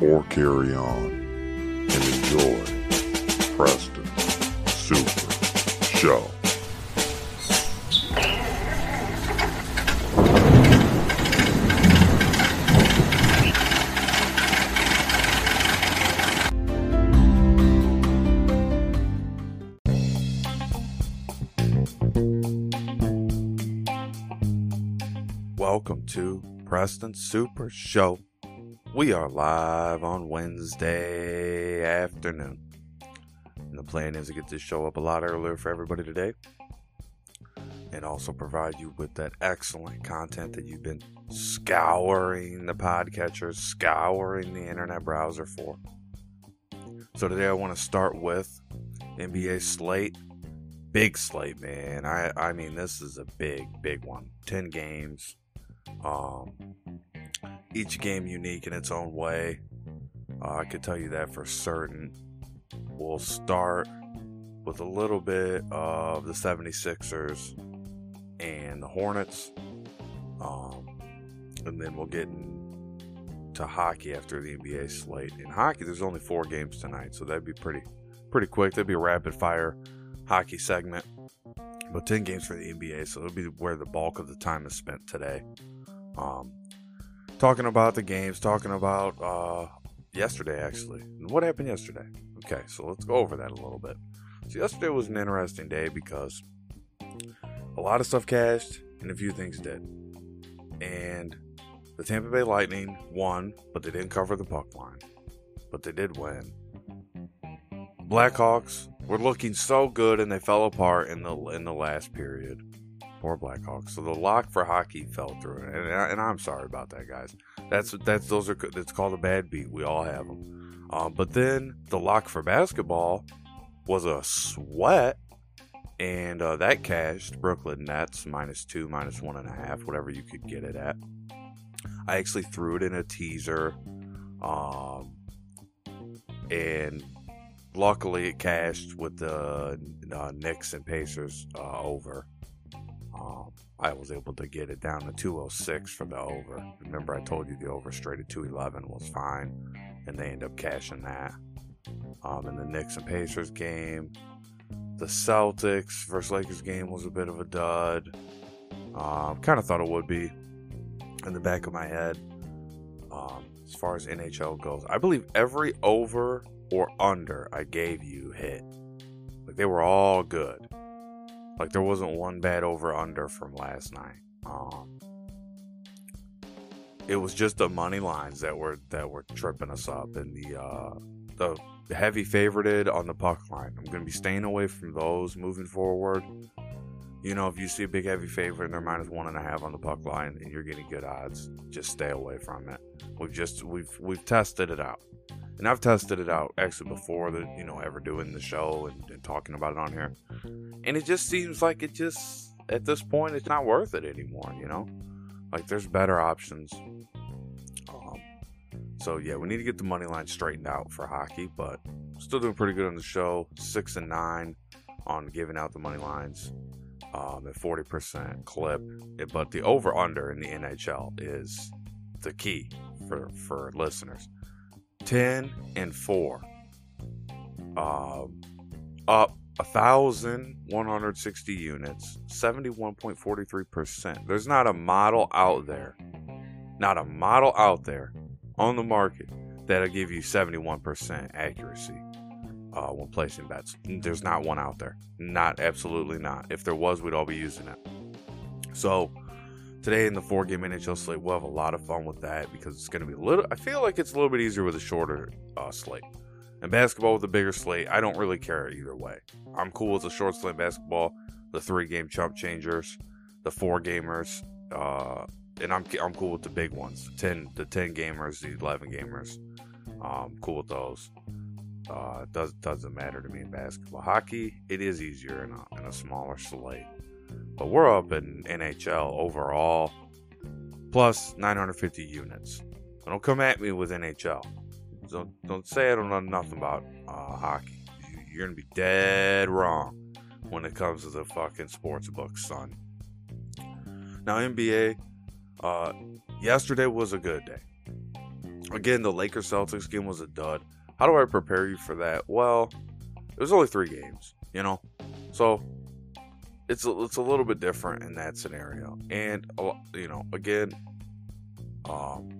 or carry on and enjoy Preston Super Show. Welcome to Preston's Super Show. We are live on Wednesday afternoon. And the plan is to get this show up a lot earlier for everybody today. And also provide you with that excellent content that you've been scouring the podcatchers, scouring the internet browser for. So today I want to start with NBA slate. Big slate, man. I, I mean, this is a big, big one. 10 games. Um, each game unique in its own way. Uh, I could tell you that for certain. We'll start with a little bit of the 76ers and the Hornets. Um, and then we'll get into hockey after the NBA slate. In hockey, there's only four games tonight, so that'd be pretty pretty quick. That'd be a rapid fire hockey segment. But 10 games for the NBA, so it'll be where the bulk of the time is spent today. Um, talking about the games, talking about uh, yesterday actually. What happened yesterday? Okay, so let's go over that a little bit. So yesterday was an interesting day because a lot of stuff cashed and a few things did. And the Tampa Bay Lightning won, but they didn't cover the puck line. But they did win. Blackhawks were looking so good and they fell apart in the in the last period. Poor Blackhawks. So the lock for hockey fell through, and, and I'm sorry about that, guys. That's that's those are that's called a bad beat. We all have them. Um, but then the lock for basketball was a sweat, and uh, that cashed Brooklyn Nets minus two, minus one and a half, whatever you could get it at. I actually threw it in a teaser, um, and luckily it cashed with the uh, Knicks and Pacers uh, over. Um, I was able to get it down to 206 for the over. Remember, I told you the over straight at 211 was fine, and they end up cashing that. Um, in the Knicks and Pacers game, the Celtics versus Lakers game was a bit of a dud. Um, kind of thought it would be in the back of my head. Um, as far as NHL goes, I believe every over or under I gave you hit. Like they were all good. Like there wasn't one bad over under from last night. Um, it was just the money lines that were that were tripping us up, and the uh, the heavy favorited on the puck line. I'm gonna be staying away from those moving forward. You know, if you see a big heavy favorite and they're minus one and a half on the puck line and you're getting good odds, just stay away from it. We've just we've we've tested it out and I've tested it out actually before the you know ever doing the show and, and, talking about it on here, and it just seems like it just at this point it's not worth it anymore. You know, like there's better options. Um, so yeah, we need to get the money line straightened out for hockey, but still doing pretty good on the show. Six and nine on giving out the money lines um, at forty percent clip, but the over under in the NHL is the key for for listeners. 10 and 4. Um, up 1,160 units, 71.43%. There's not a model out there, not a model out there on the market that'll give you 71% accuracy uh, when placing bets. There's not one out there. Not, absolutely not. If there was, we'd all be using it. So, today in the four game NHL slate, we'll have a lot of fun with that because it's going to be a little. I feel like it's a little bit easier with a shorter uh, slate. And basketball with a bigger slate, I don't really care either way. I'm cool with the short slate basketball, the three game chump changers, the four gamers, uh, and I'm I'm cool with the big ones, the ten the ten gamers, the eleven gamers. Um, cool with those. Uh, does doesn't matter to me in basketball. Hockey, it is easier in a, in a smaller slate. But we're up in NHL overall, plus 950 units. don't come at me with NHL. Don't don't say I don't know nothing about uh, hockey. You're gonna be dead wrong when it comes to the fucking sports books, son. Now NBA, uh, yesterday was a good day. Again, the Lakers Celtics game was a dud. How do I prepare you for that? Well, it was only three games, you know, so it's a, it's a little bit different in that scenario. And you know, again, um,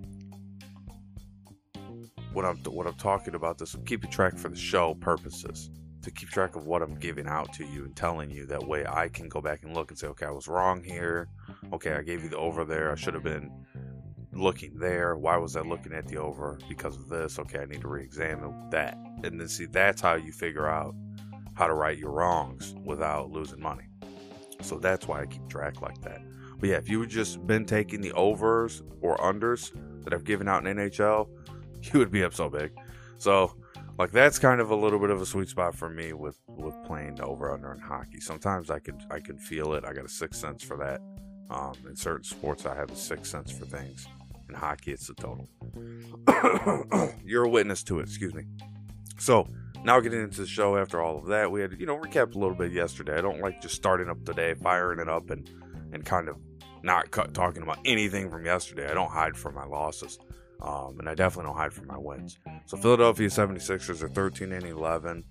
what I'm what I'm talking about this, I'm keeping track for the show purposes to keep track of what I'm giving out to you and telling you. That way, I can go back and look and say, okay, I was wrong here. Okay, I gave you the over there. I should have been looking there. Why was I looking at the over? Because of this. Okay, I need to re-examine that. And then see, that's how you figure out how to right your wrongs without losing money. So that's why I keep track like that. But yeah, if you had just been taking the overs or unders that I've given out in NHL, you would be up so big. So like that's kind of a little bit of a sweet spot for me with with playing over under in hockey. Sometimes I can I can feel it. I got a sixth sense for that. Um, in certain sports, I have a sixth sense for things. In hockey, it's the total. You're a witness to it. Excuse me. So now getting into the show after all of that, we had you know recapped a little bit yesterday. I don't like just starting up today, firing it up, and and kind of not talking about anything from yesterday. I don't hide from my losses. Um, and I definitely don't hide from my wins. So Philadelphia 76ers are 13 and 11,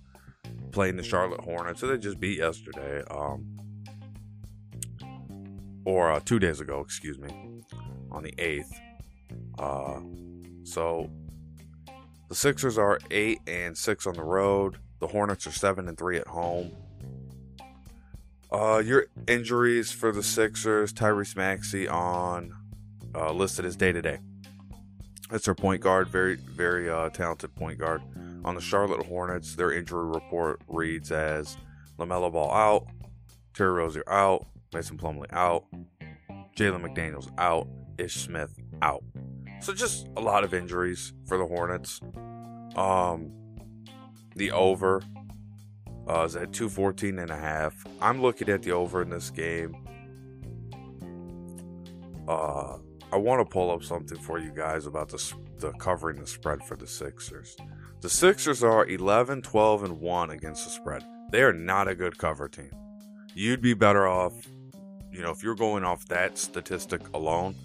playing the Charlotte Hornets. So they just beat yesterday, um, or uh, two days ago, excuse me, on the 8th. Uh, so the Sixers are 8 and 6 on the road. The Hornets are 7 and 3 at home. Uh, your injuries for the Sixers, Tyrese Maxey on uh, listed as day to day. That's their point guard, very, very uh, talented point guard. On the Charlotte Hornets, their injury report reads as LaMelo Ball out, Terry Rozier out, Mason Plumlee out, Jalen McDaniels out, Ish Smith out. So just a lot of injuries for the Hornets. Um, the over uh, is at 214 and a half. I'm looking at the over in this game. Uh, I want to pull up something for you guys about the, the covering the spread for the Sixers. The Sixers are 11, 12, and 1 against the spread. They are not a good cover team. You'd be better off, you know, if you're going off that statistic alone,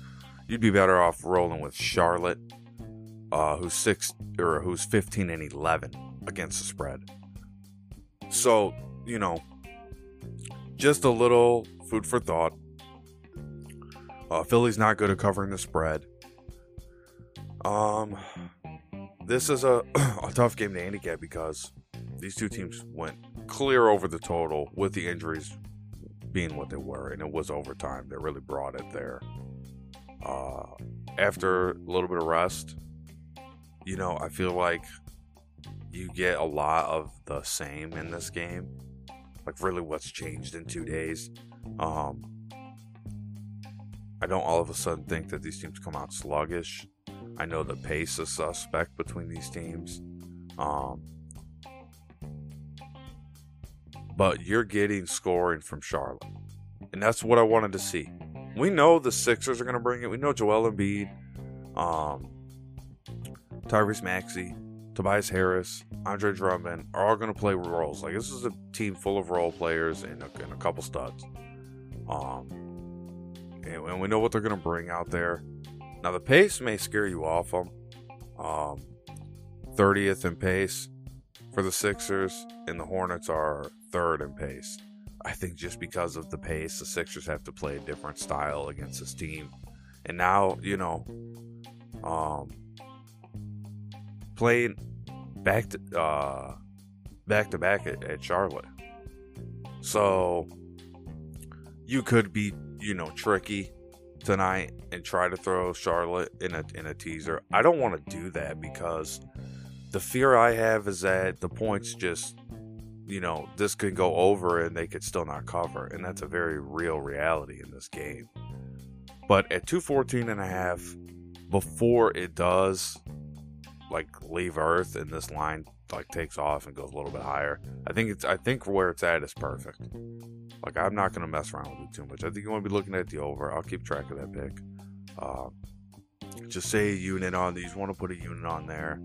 you'd be better off rolling with Charlotte, uh, who's six or who's 15 and 11 against the spread. So, you know, just a little food for thought. Uh, Philly's not good at covering the spread. Um, this is a, a tough game to handicap because these two teams went clear over the total with the injuries being what they were, and it was overtime that really brought it there. Uh, after a little bit of rest, you know, I feel like you get a lot of the same in this game. Like, really, what's changed in two days? Um, I don't all of a sudden think that these teams come out sluggish. I know the pace is suspect between these teams. Um, but you're getting scoring from Charlotte. And that's what I wanted to see. We know the Sixers are going to bring it. We know Joel Embiid, um, Tyrese Maxey, Tobias Harris, Andre Drummond are all going to play roles. Like this is a team full of role players and a, and a couple studs. Um, and we know what they're going to bring out there. Now, the pace may scare you off them. Um, 30th in pace for the Sixers, and the Hornets are third in pace. I think just because of the pace, the Sixers have to play a different style against this team. And now, you know, um, playing back to uh, back to back at, at Charlotte. So you could be you know, tricky tonight and try to throw Charlotte in a in a teaser. I don't want to do that because the fear I have is that the points just you know, this could go over and they could still not cover, and that's a very real reality in this game. But at 214 and a half before it does, like leave Earth and this line like takes off and goes a little bit higher. I think it's I think where it's at is perfect. Like I'm not gonna mess around with it too much. I think you want to be looking at the over. I'll keep track of that pick. Uh, just say a unit on these. Want to put a unit on there.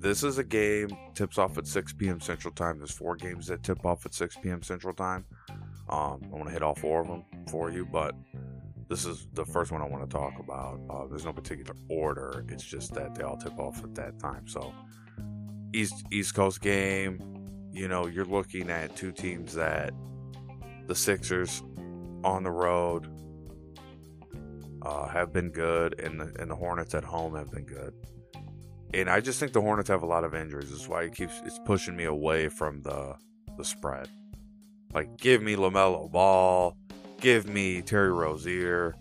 This is a game tips off at 6 p.m. Central Time. There's four games that tip off at 6 p.m. Central Time. Um, I want to hit all four of them for you, but this is the first one I want to talk about. Uh, there's no particular order. It's just that they all tip off at that time. So East East Coast game, you know, you're looking at two teams that the Sixers on the road uh, have been good, and the and the Hornets at home have been good. And I just think the Hornets have a lot of injuries. That's why it keeps it's pushing me away from the the spread. Like, give me LaMelo Ball, give me Terry Rozier,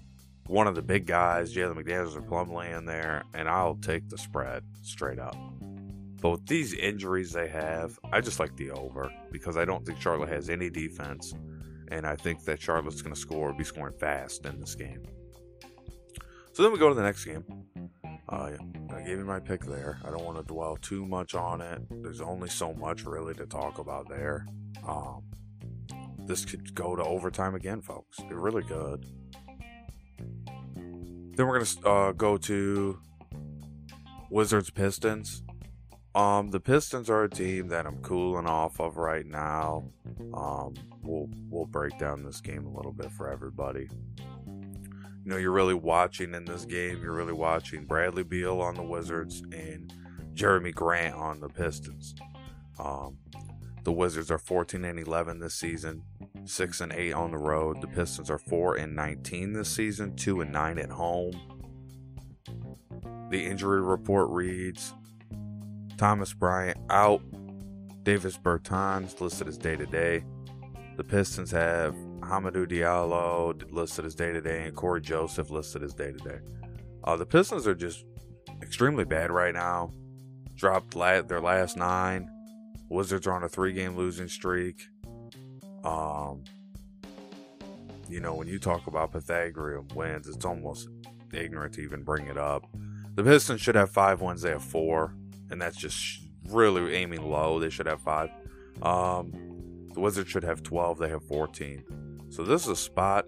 one of the big guys, Jalen McDaniels or Plumlee in there, and I'll take the spread straight up. But with these injuries they have, I just like the over because I don't think Charlotte has any defense, and I think that Charlotte's going to score, be scoring fast in this game. So then we go to the next game. Uh, I gave you my pick there. I don't want to dwell too much on it. There's only so much really to talk about there. Um, this could go to overtime again, folks. They're really good. Then we're gonna uh, go to Wizards Pistons. Um, the Pistons are a team that I'm cooling off of right now. Um, we'll we'll break down this game a little bit for everybody. You know, you're really watching in this game. You're really watching Bradley Beal on the Wizards and Jerami Grant on the Pistons. Um, the Wizards are 14 and 11 this season, 6 and 8 on the road. The Pistons are 4 and 19 this season, 2 and 9 at home. The injury report reads Thomas Bryant out. Davis Bertans listed as day to day. The Pistons have Hamidou Diallo listed as day to day and Cory Joseph listed as day to day. The Pistons are just extremely bad right now. Dropped la- their last nine. Wizards are on a three game losing streak. Um, you know, when you talk about Pythagorean wins, it's almost ignorant to even bring it up. The Pistons should have five wins, they have four, and that's just really aiming low. They should have five. Um, the Wizards should have 12, they have 14. So this is a spot.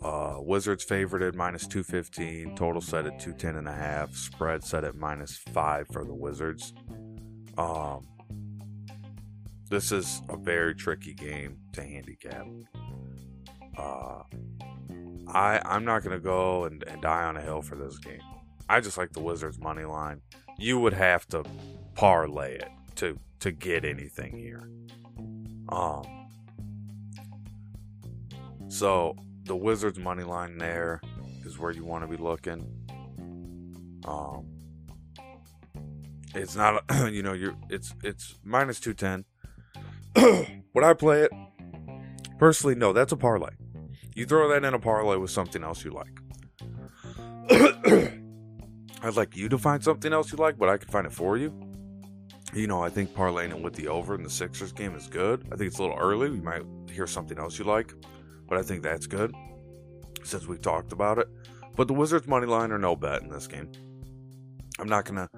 Uh, Wizards favored at minus 215, total set at 210 and a half, spread set at minus five for the Wizards. Um, this is a very tricky game to handicap. Uh, I I'm not gonna go and, and die on a hill for this game. I just like the Wizards money line. You would have to parlay it to to get anything here. Um. So the Wizards money line there is where you want to be looking. Um. It's not, you know, you're it's it's minus two ten. Would I play it? Personally, no. That's a parlay. You throw that in a parlay with something else you like. I'd like you to find something else you like, but I can find it for you. You know, I think parlaying it with the over in the Sixers game is good. I think it's a little early. We might hear something else you like, but I think that's good since we've talked about it. But the Wizards money line are no bet in this game. I'm not gonna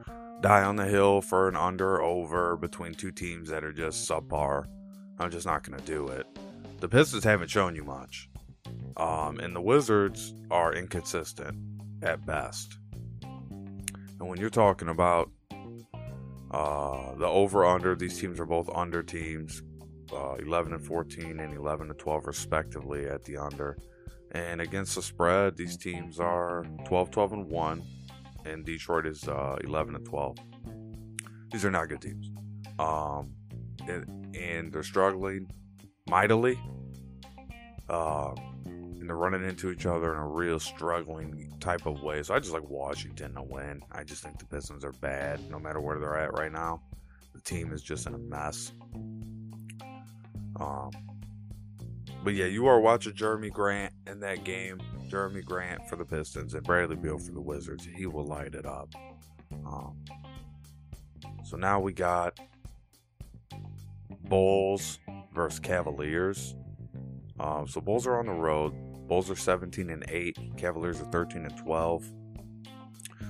die on the hill for an under or over between two teams that are just subpar. I'm just not to do it. The Pistons haven't shown you much. Um, and the Wizards are inconsistent at best. And when you're talking about uh, the over under, these teams are both under teams, uh, 11 and 14 and 11 and 12 respectively at the under. And against the spread, these teams are 12 12 and 1 and Detroit is uh, 11 and 12. These are not good teams. Um, and, and they're struggling mightily. Uh, and they're running into each other in a real struggling type of way. So I just like Washington to win. I just think the Pistons are bad no matter where they're at right now. The team is just in a mess. Um, but yeah, you are watching Jerami Grant in that game. Jerami Grant for the Pistons and Bradley Beal for the Wizards. He will light it up. Um, so now we got Bulls versus Cavaliers. Um, so Bulls are on the road. Bulls are 17 and 8. Cavaliers are 13 and 12.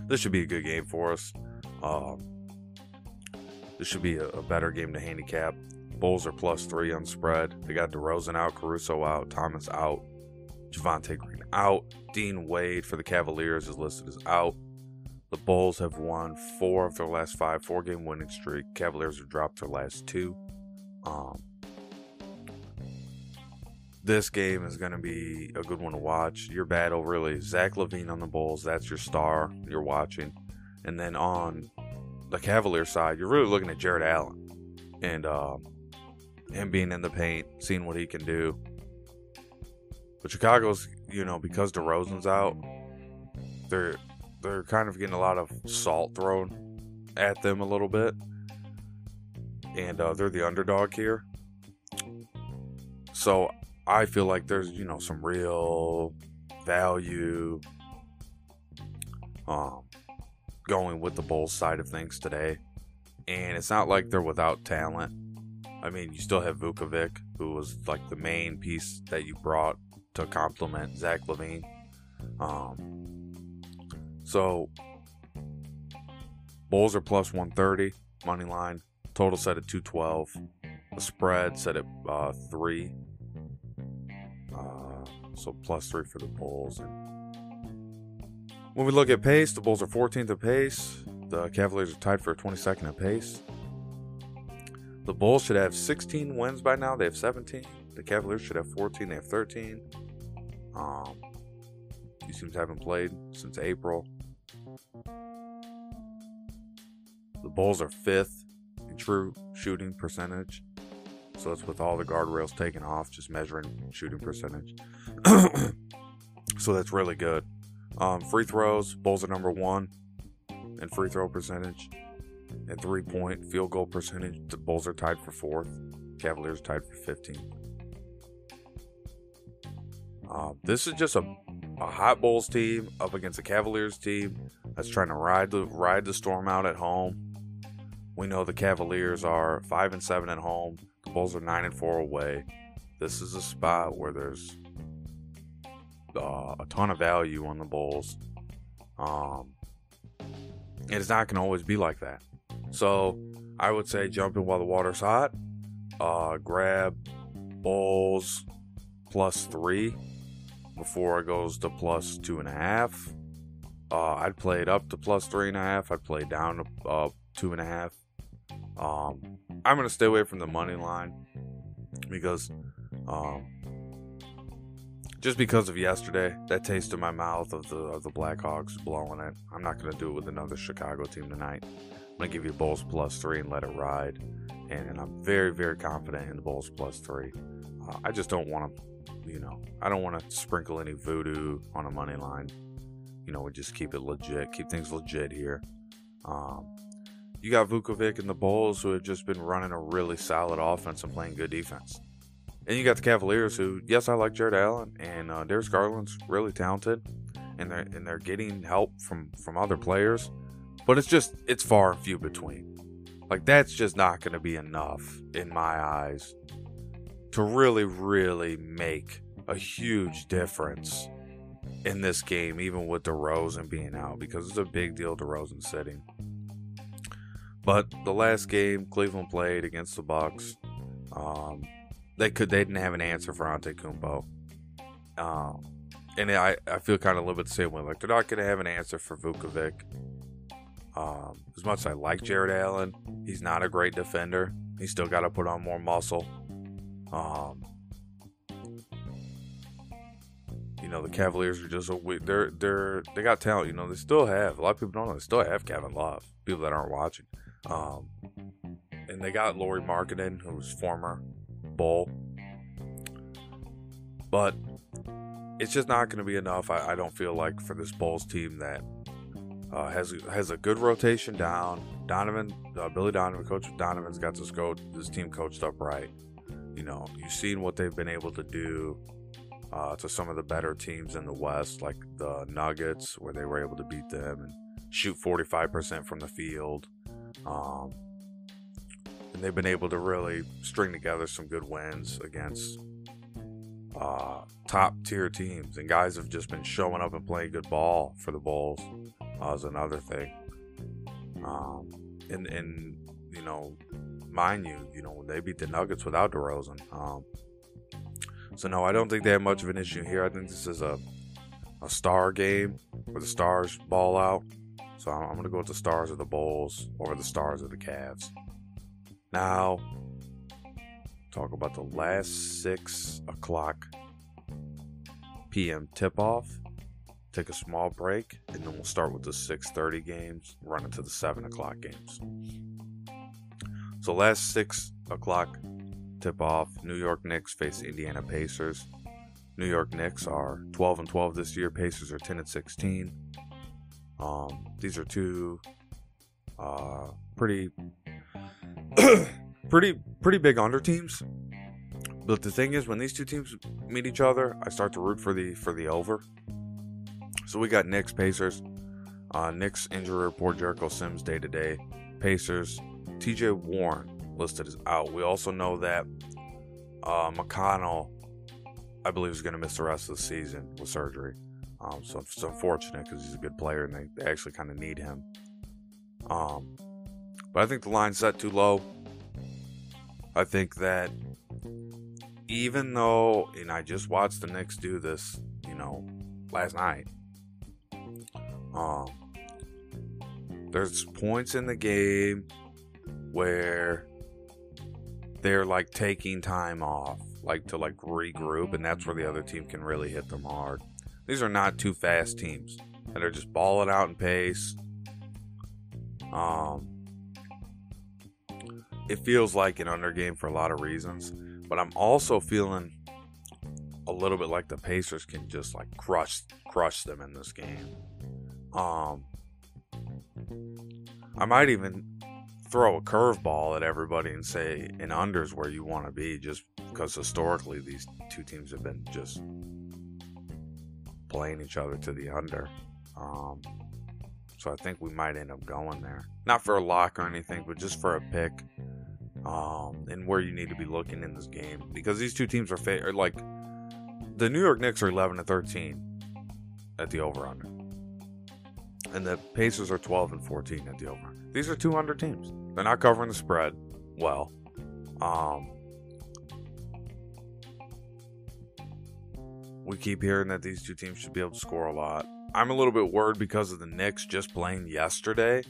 this should be a good game for us. Um, this should be a, a, better game to handicap. Bulls are plus three on spread. They got DeRozan out, Caruso out, Thomas out, Javonte Green out. Dean Wade for the Cavaliers is listed as out. The Bulls have won four of their last five, four game winning streak. Cavaliers have dropped their last two. Um, this game is going to be a good one to watch. Your battle, really, Zach LaVine on the Bulls. That's your star you're watching. And then on the Cavalier side, you're really looking at Jarrett Allen and uh, him being in the paint, seeing what he can do. But Chicago's, you know, because DeRozan's out, they're they're kind of getting a lot of salt thrown at them a little bit, and uh, they're the underdog here. So I feel like there's you know some real value um, going with the Bulls side of things today, and it's not like they're without talent. I mean, you still have Vucevic, who was like the main piece that you brought to complement Zach LaVine. Um, so Bulls are plus 130 money line. Total set at 212. The spread set at uh, three. Uh, so plus three for the Bulls. And when we look at pace, the Bulls are 14th at pace. The Cavaliers are tied for 22nd at pace. The Bulls should have 16 wins by now. They have 17. The Cavaliers should have 14. They have 13. Um, these teams haven't played since April. The Bulls are fifth in true shooting percentage. So it's with all the guardrails taken off, just measuring shooting percentage. so that's really good. Um, free throws, Bulls are number one in free throw percentage. And three point field goal percentage, the Bulls are tied for fourth. Cavaliers tied for 15th. Uh, this is just a, a hot Bulls team up against a Cavaliers team that's trying to ride the ride the storm out at home. We know the Cavaliers are five and seven at home. The Bulls are nine and four away. This is a spot where there's uh, a ton of value on the Bulls. Um, it's not going to always be like that. So I would say jump in while the water's hot. Uh, grab Bulls plus three before it goes to plus two and a half. Uh, I'd play it up to plus three and a half. I'd play down to uh, two and a half. Um, I'm gonna stay away from the money line because, um, just because of yesterday, that taste in my mouth of the of the Blackhawks blowing it. I'm not gonna do it with another Chicago team tonight. I'm gonna give you Bulls plus three and let it ride. And, and I'm very very confident in the Bulls plus three. Uh, I just don't want to you know, I don't want to sprinkle any voodoo on a money line. You know, we just keep it legit, keep things legit here. Um, you got Vucevic and the Bulls who have just been running a really solid offense and playing good defense. And you got the Cavaliers who, yes, I like Jarrett Allen and uh, Darius Garland's really talented, and they're and they're getting help from from other players, but it's just it's far and few between. Like that's just not going to be enough in my eyes to really, really make a huge difference in this game, even with DeRozan being out, because it's a big deal DeRozan sitting. But the last game Cleveland played against the Bucks, um, they could they didn't have an answer for Antetokounmpo. Um, and I, I feel kind of a little bit the same way. Like they're not going to have an answer for Vucevic. Um, as much as I like Jarrett Allen, he's not a great defender. He's still got to put on more muscle. Um, you know, the Cavaliers are just a they're they're they got talent. You know, they still have a lot of people don't know they still have Kevin Love. People that aren't watching, um, and they got Lauri Markkanen, who's former Bull, but it's just not going to be enough. I, I, don't feel like for this Bulls team that uh, has has a good rotation down. Donovan, uh, Billy Donovan, Coach Donovan's got this go this team coached up right. You know, you've seen what they've been able to do uh, to some of the better teams in the West, like the Nuggets, where they were able to beat them and shoot 45% from the field. Um, and they've been able to really string together some good wins against uh, top tier teams. And guys have just been showing up and playing good ball for the Bulls. Uh, is another thing. Um, and and you know, mind you, you know they beat the Nuggets without DeRozan. Um, so no, I don't think they have much of an issue here. I think this is a a star game where the stars ball out. So I'm, I'm going to go with the stars of the Bulls over the stars of the Cavs. Now, talk about the last six o'clock p.m. tip-off. Take a small break, and then we'll start with the 6:30 games, run into the seven o'clock games. So last six o'clock tip-off: New York Knicks face Indiana Pacers. New York Knicks are 12 and 12 this year. Pacers are 10 and 16. Um, these are two uh, pretty, pretty, pretty big under teams. But the thing is, when these two teams meet each other, I start to root for the for the over. So we got Knicks Pacers. Uh, Knicks injury report: Jericho Sims day to day. Pacers: T.J. Warren listed as out. We also know that uh, McConnell, I believe, is going to miss the rest of the season with surgery. Um, so it's unfortunate because he's a good player and they, they actually kind of need him. Um, but I think the line's set too low. I think that even though, and I just watched the Knicks do this, you know, last night. Um, there's points in the game where they're like taking time off, like to like regroup, and that's where the other team can really hit them hard. These are not too fast teams that are just balling out in pace. Um, it feels like an under game for a lot of reasons, but I'm also feeling a little bit like the Pacers can just like crush crush them in this game. Um, I might even throw a curveball at everybody and say an unders where you want to be, just because historically these two teams have been just playing each other to the under. Um, so I think we might end up going there. Not for a lock or anything, but just for a pick. Um, and where you need to be looking in this game because these two teams are, fa- are like the New York Knicks are 11 to 13 at the over under, and the Pacers are 12 and 14 at the over. These are two under teams. They're not covering the spread well. Um, we keep hearing that these two teams should be able to score a lot. I'm a little bit worried because of the Knicks just playing yesterday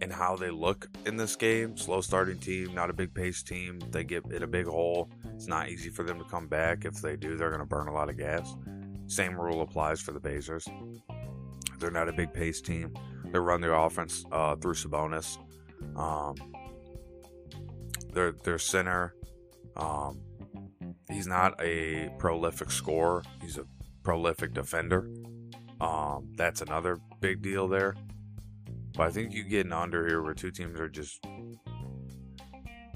and how they look in this game. Slow starting team, not a big pace team. They get in a big hole. It's not easy for them to come back. If they do, they're going to burn a lot of gas. Same rule applies for the Pacers. They're not a big pace team. They run their offense uh, through Sabonis. Um, their their center, um, he's not a prolific scorer. He's a prolific defender. Um, that's another big deal there. But I think you get an under here where two teams are just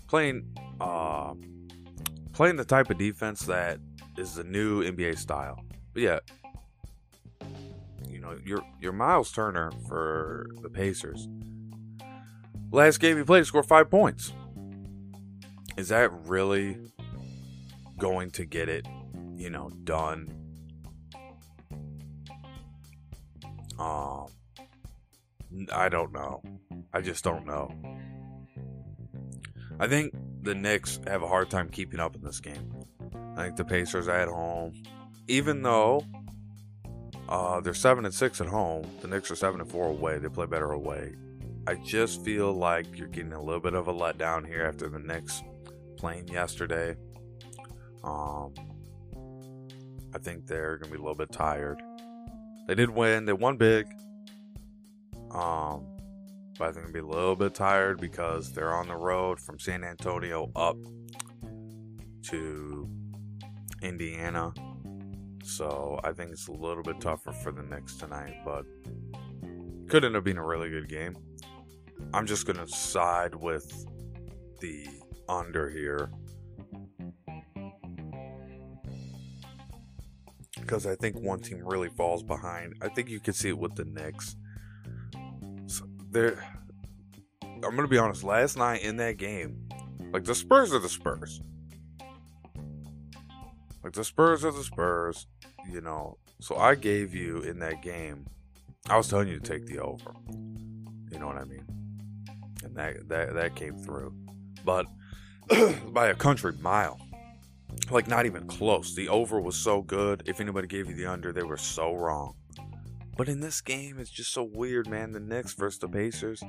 playing uh, playing the type of defense that is the new NBA style. But yeah, know, your your Miles Turner for the Pacers. Last game he played, he scored five points. Is that really going to get it, you know, done? Um, I don't know. I just don't know. I think the Knicks have a hard time keeping up in this game. I think the Pacers at home, even though uh, they're seven and six at home. The Knicks are seven and four away. They play better away. I just feel like you're getting a little bit of a letdown here after the Knicks playing yesterday. Um, I think they're gonna be a little bit tired. They did win. They won big. Um, but I think they'll be a little bit tired because they're on the road from San Antonio up to Indiana. So I think it's a little bit tougher for the Knicks tonight, but could end up being a really good game. I'm just gonna side with the under here because I think one team really falls behind. I think you can see it with the Knicks. So they're, I'm gonna be honest. Last night in that game, like the Spurs are the Spurs. Like the Spurs are the Spurs, you know. So I gave you in that game I was telling you to take the over. You know what I mean? And that that that came through. But by a country mile. Like not even close. The over was so good. If anybody gave you the under, they were so wrong. But in this game, it's just so weird, man. The Knicks versus the Pacers.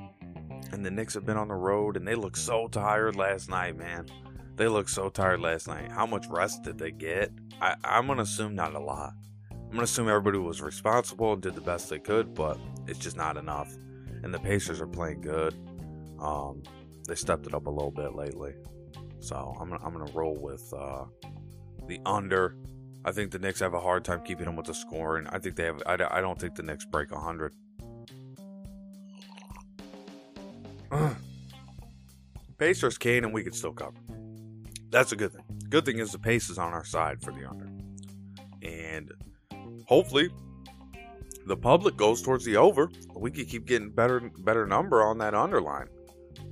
And the Knicks have been on the road and they look so tired last night, man. They looked so tired last night. How much rest did they get? I, I'm gonna assume not a lot. I'm gonna assume everybody was responsible and did the best they could, but it's just not enough. And the Pacers are playing good. Um, they stepped it up a little bit lately. So I'm, gonna, I'm to roll with uh, the under. I think the Knicks have a hard time keeping them with the scoring. I think they have. I, I don't think the Knicks break 100. Pacers can, and we can still cover. That's a good thing. Good thing is the pace is on our side for the under, and hopefully the public goes towards the over. We could keep getting better, better number on that underline.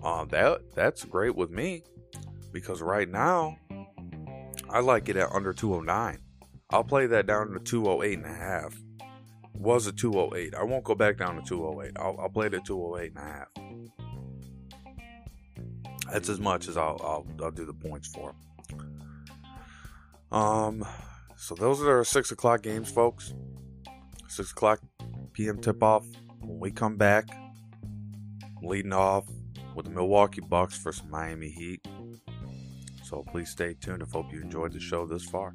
Uh, that that's great with me because right now I like it at under 209. I'll play that down to 208 and a half. Was a 208. I won't go back down to 208. I'll, I'll play it at 208 and a half. That's as much as I'll, I'll, I'll do the points for. Um, so those are our six o'clock games, folks. Six o'clock p.m. tip off. When we come back, leading off with the Milwaukee Bucks versus Miami Heat. So please stay tuned. I hope you enjoyed the show this far.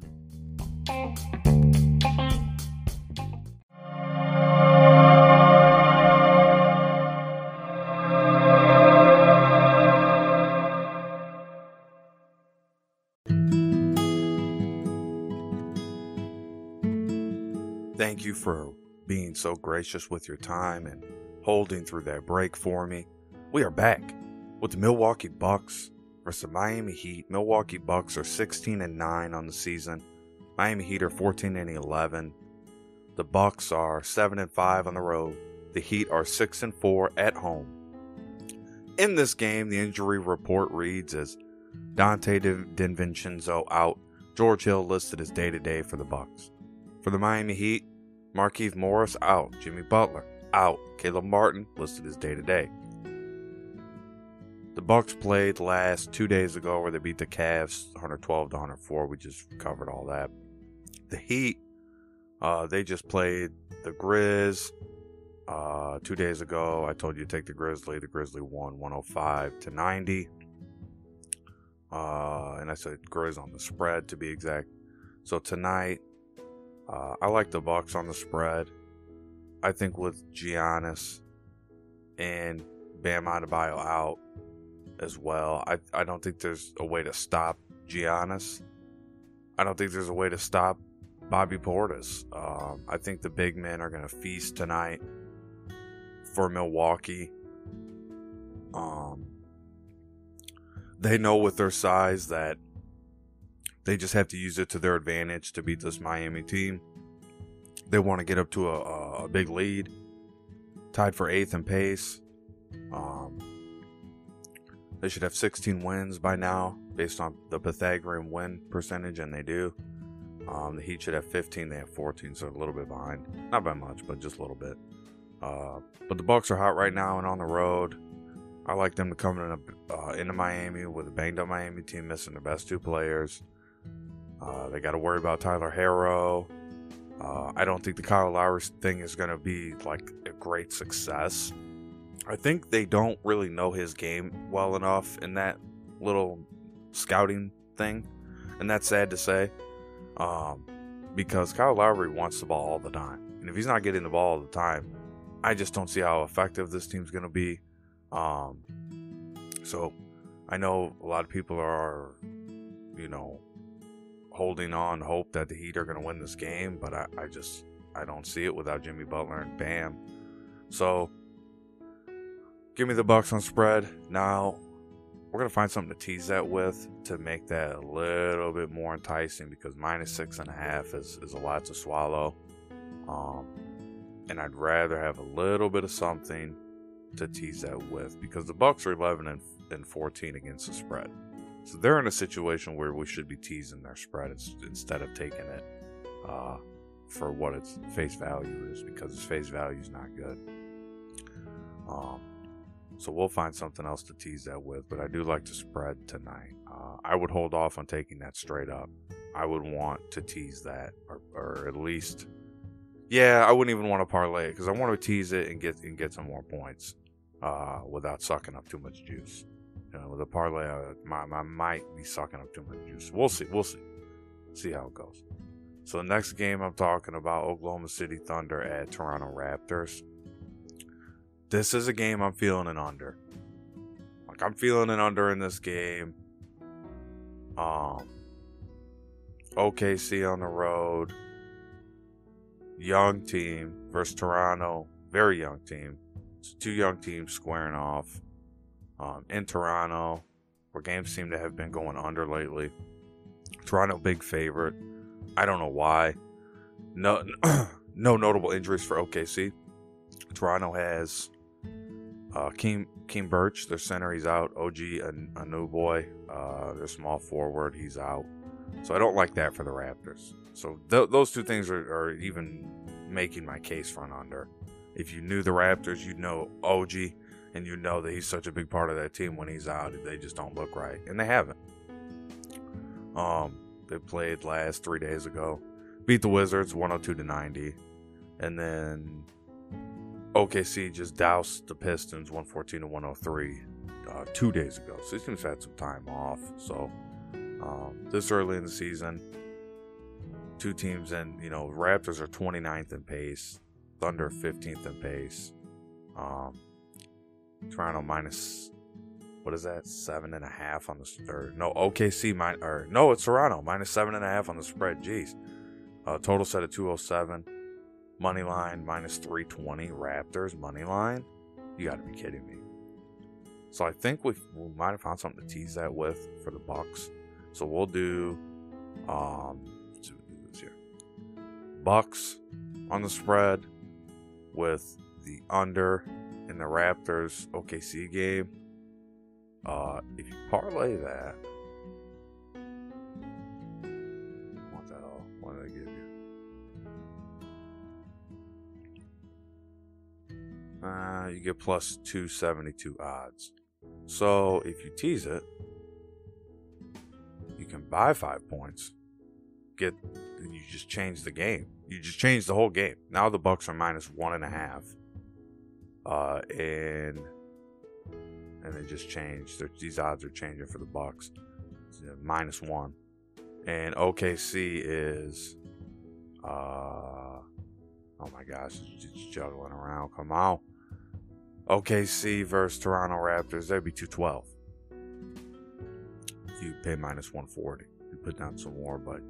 You for being so gracious with your time and holding through that break for me. We are back with the Milwaukee Bucks versus the Miami Heat. Milwaukee Bucks are 16 and 9 on the season. Miami Heat are 14 and 11. The Bucks are 7 and 5 on the road. The Heat are 6 and 4 at home. In this game, the injury report reads as Donte DiVincenzo out. George Hill listed as day to day for the Bucks. For the Miami Heat, Markieff Morris out. Jimmy Butler out. Caleb Martin listed as day to day. The Bucks played last two days ago where they beat the Cavs 112 to 104. We just covered all that. The Heat, uh, they just played the Grizz uh, two days ago. I told you to take the Grizzly. The Grizzly won 105 to 90. Uh, and I said Grizz on the spread to be exact. So tonight, uh, I like the Bucks on the spread. I think with Giannis and Bam Adebayo out, as well. I, I don't think there's a way to stop Giannis. I don't think there's a way to stop Bobby Portis. Um, I think the big men are going to feast tonight for Milwaukee. Um, they know with their size that they just have to use it to their advantage to beat this Miami team. They want to get up to a, a big lead, tied for eighth in pace. Um, they should have 16 wins by now, based on the Pythagorean win percentage, and they do. Um, the Heat should have 15. They have 14, so a little bit behind. Not by much, but just a little bit. Uh, but the Bucks are hot right now and on the road. I like them to come in uh, into Miami with a banged up Miami team missing their best two players. Uh, they got to worry about Tyler Herro. Uh, I don't think the Kyle Lowry thing is going to be like a great success. I think they don't really know his game well enough in that little scouting thing, and that's sad to say, um, because Kyle Lowry wants the ball all the time, and if he's not getting the ball all the time, I just don't see how effective this team's going to be. Um, so I know a lot of people are, you know, holding on hope that the Heat are going to win this game, but I, I just I don't see it without Jimmy Butler and Bam. So Give me the Bucks on spread. Now, we're gonna find something to tease that with to make that a little bit more enticing because minus six and a half is, is a lot to swallow. Um, and I'd rather have a little bit of something to tease that with because the Bucks are 11 and, and 14 against the spread. So they're in a situation where we should be teasing their spread instead of taking it uh, for what its face value is because its face value is not good. Um, so we'll find something else to tease that with. But I do like to spread tonight. Uh, I would hold off on taking that straight up. I would want to tease that, or, or at least, yeah, I wouldn't even want to parlay it because I want to tease it and get and get some more points uh, without sucking up too much juice. With a parlay, I, I, I might be sucking up too much juice. We'll see. We'll see. See how it goes. So the next game I'm talking about Oklahoma City Thunder at Toronto Raptors. This is a game I'm feeling an under. Like I'm feeling an under in this game. Um OKC on the road. Young team versus Toronto. Very young team. It's two young teams squaring off. Um, in Toronto, where games seem to have been going under lately. Toronto big favorite. I don't know why. No, no notable injuries for OKC. Toronto has uh, Khem Khem Birch, their center, he's out. OG, a, Anunoby, uh, their small forward, he's out. So I don't like that for the Raptors. So th- those two things are, are even making my case front under. If you knew the Raptors, you'd know OG, and you know that he's such a big part of that team. When he's out, they just don't look right, and they haven't. Um, they played last three days ago, beat the Wizards 102 to 90, and then OKC just doused the Pistons 114 to 103 uh, two days ago. So these teams had some time off. So um, this early in the season, two teams and you know Raptors are 29th in pace, Thunder 15th in pace. Um, Toronto minus what is that? Seven and a half on the or no OKC min, or no it's Toronto minus seven and a half on the spread. Jeez, uh, total set of 207. Money line minus 320. Raptors money line. You got to be kidding me. So I think we might have found something to tease that with for the Bucks. So we'll do um let's see what we do this here. Bucks on the spread with the under the Raptors OKC game. Uh if you parlay that what the hell? What did I give you? Uh you get plus two seventy two odds. So if you tease it, you can buy five points. Get you just change the game. You just change the whole game. Now the Bucks are minus one and a half. Uh, and and they just changed. They're, these odds are changing for the Bucks. Minus one, and OKC is. Uh, oh my gosh, it's juggling around. Come on. OKC versus Toronto Raptors. That'd be two twelve you pay minus 140. You put down some more, but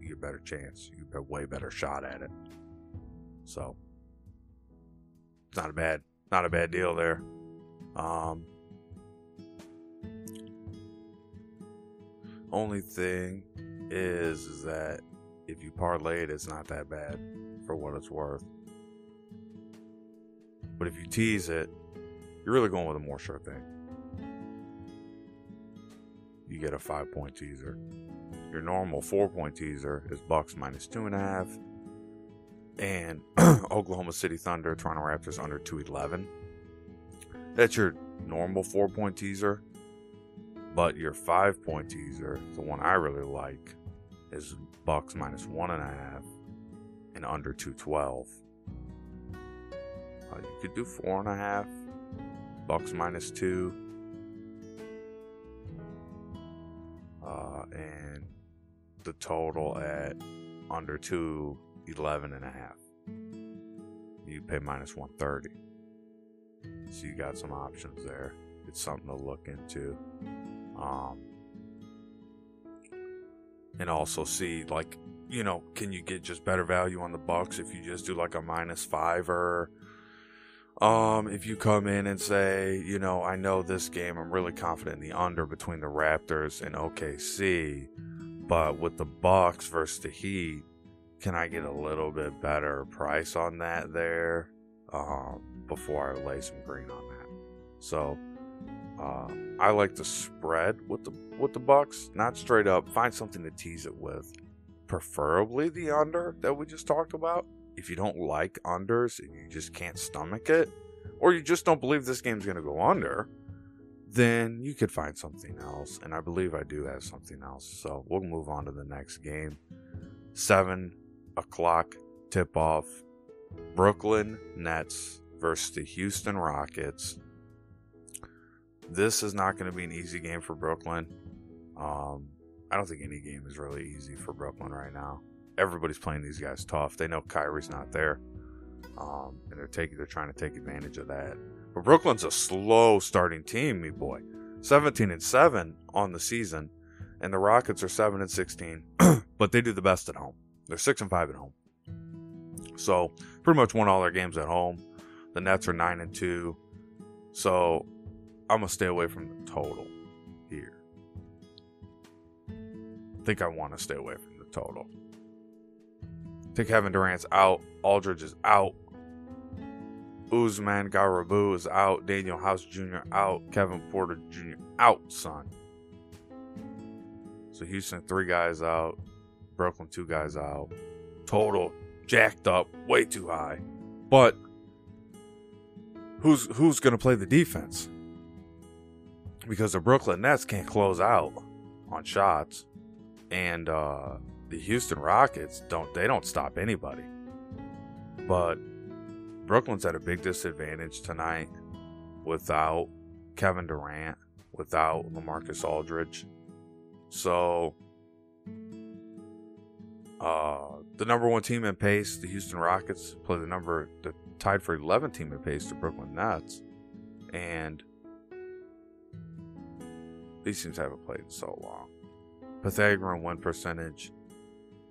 you get a better chance. You get a way better shot at it. So it's not a bad, not a bad deal there. Um, only thing is, is that if you parlay it, it's not that bad for what it's worth. But if you tease it, you're really going with a more sure thing you get a five point teaser. Your normal four point teaser is Bucks minus two and a half, and Oklahoma City Thunder, Toronto Raptors under 211. That's your normal four point teaser, but your five point teaser, the one I really like, is Bucks minus one and a half and under 212. Uh, you could do four and a half, Bucks minus two uh, and the total at under 211 and a half. You pay minus 130. So you got some options there. It's something to look into. Um, and also see like you know can you get just better value on the bucks if you just do like a minus five or um, if you come in and say, you know, I know this game, I'm really confident in the under between the Raptors and OKC, but with the Bucks versus the Heat, can I get a little bit better price on that there um, before I lay some green on that? So uh, I like to spread with the with the Bucks, not straight up. Find something to tease it with. preferably the under that we just talked about. If you don't like unders and you just can't stomach it, or you just don't believe this game's going to go under, then you could find something else. And I believe I do have something else. So we'll move on to the next game. Seven o'clock tip off. Brooklyn Nets versus the Houston Rockets. This is not going to be an easy game for Brooklyn. Um, I don't think any game is really easy for Brooklyn right now. Everybody's playing these guys tough. They know Kyrie's not there, um, and they're taking they're trying to take advantage of that. But Brooklyn's a slow starting team, me boy. 17 and 7 on the season, and the Rockets are 7 and 16, but they do the best at home. They're 6 and 5 at home. So, pretty much won all their games at home. The Nets are 9 and 2. So, I'm to stay away from the total here. I think I want to stay away from the total. I think Kevin Durant's out. Aldridge is out. Usman Garuba is out. Danuel House Jr. out. Kevin Porter Jr. out, son. So Houston, three guys out. Brooklyn, two guys out. Total jacked up, way too high. But who's who's going to play the defense? Because the Brooklyn Nets can't close out on shots, and uh, the Houston Rockets don't. They don't stop anybody. But Brooklyn's at a big disadvantage tonight without Kevin Durant, without LaMarcus Aldridge. So, uh, the number one team in pace, the Houston Rockets, play the number, the tied for 11 team in pace, the Brooklyn Nets. And these teams haven't played in so long. Pythagorean win percentage.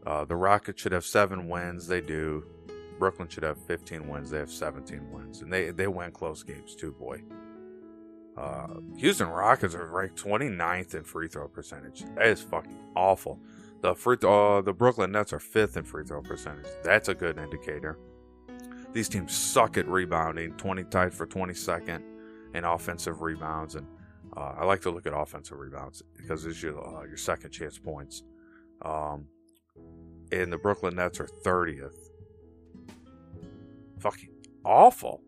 Uh, the Rockets should have seven wins. They do. Brooklyn should have 15 wins. They have 17 wins, and they they win close games too, boy. Uh, Houston Rockets are ranked 29th in free throw percentage. That is fucking awful. The free uh, the Brooklyn Nets are fifth in free throw percentage. That's a good indicator. These teams suck at rebounding. 20 tied for 22nd in offensive rebounds, and uh, I like to look at offensive rebounds because it's your uh, your second chance points. Um, and the Brooklyn Nets are 30th fucking awful.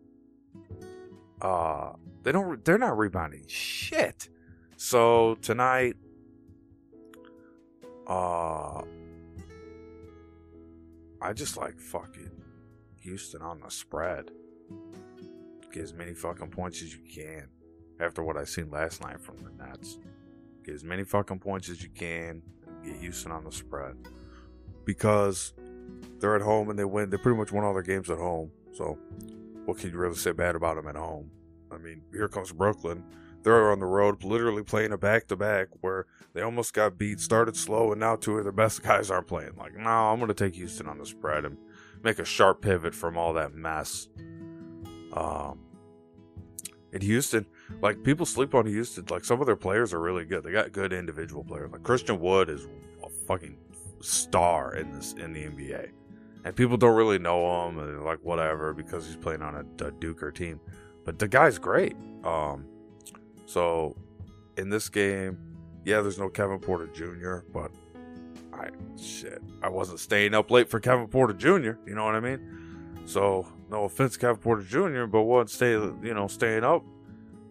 Uh, they don't. They're not rebounding shit. So tonight, uh, I just like fucking Houston on the spread. Get as many fucking points as you can. After what I seen last night from the Nets, get as many fucking points as you can. get Houston on the spread because they're at home and they win. They pretty much won all their games at home. So, what can you really say bad about them at home? I mean, here comes Brooklyn. They're on the road, literally playing a back to back where they almost got beat, started slow, and now two of their best guys aren't playing. Like, no, I'm going to take Houston on the spread and make a sharp pivot from all that mess. Um, in Houston, like people sleep on Houston. Like some of their players are really good. They got good individual players. Like Christian Wood is a fucking star in this in the NBA and people don't really know him and like whatever because he's playing on a, a Duker team. But the guy's great. Um, so in this game, yeah, there's no Kevin Porter Jr., but I shit, I wasn't staying up late for Kevin Porter Jr. You know what I mean? So no offense, Kevin Porter Jr., but wasn't stay you know staying up,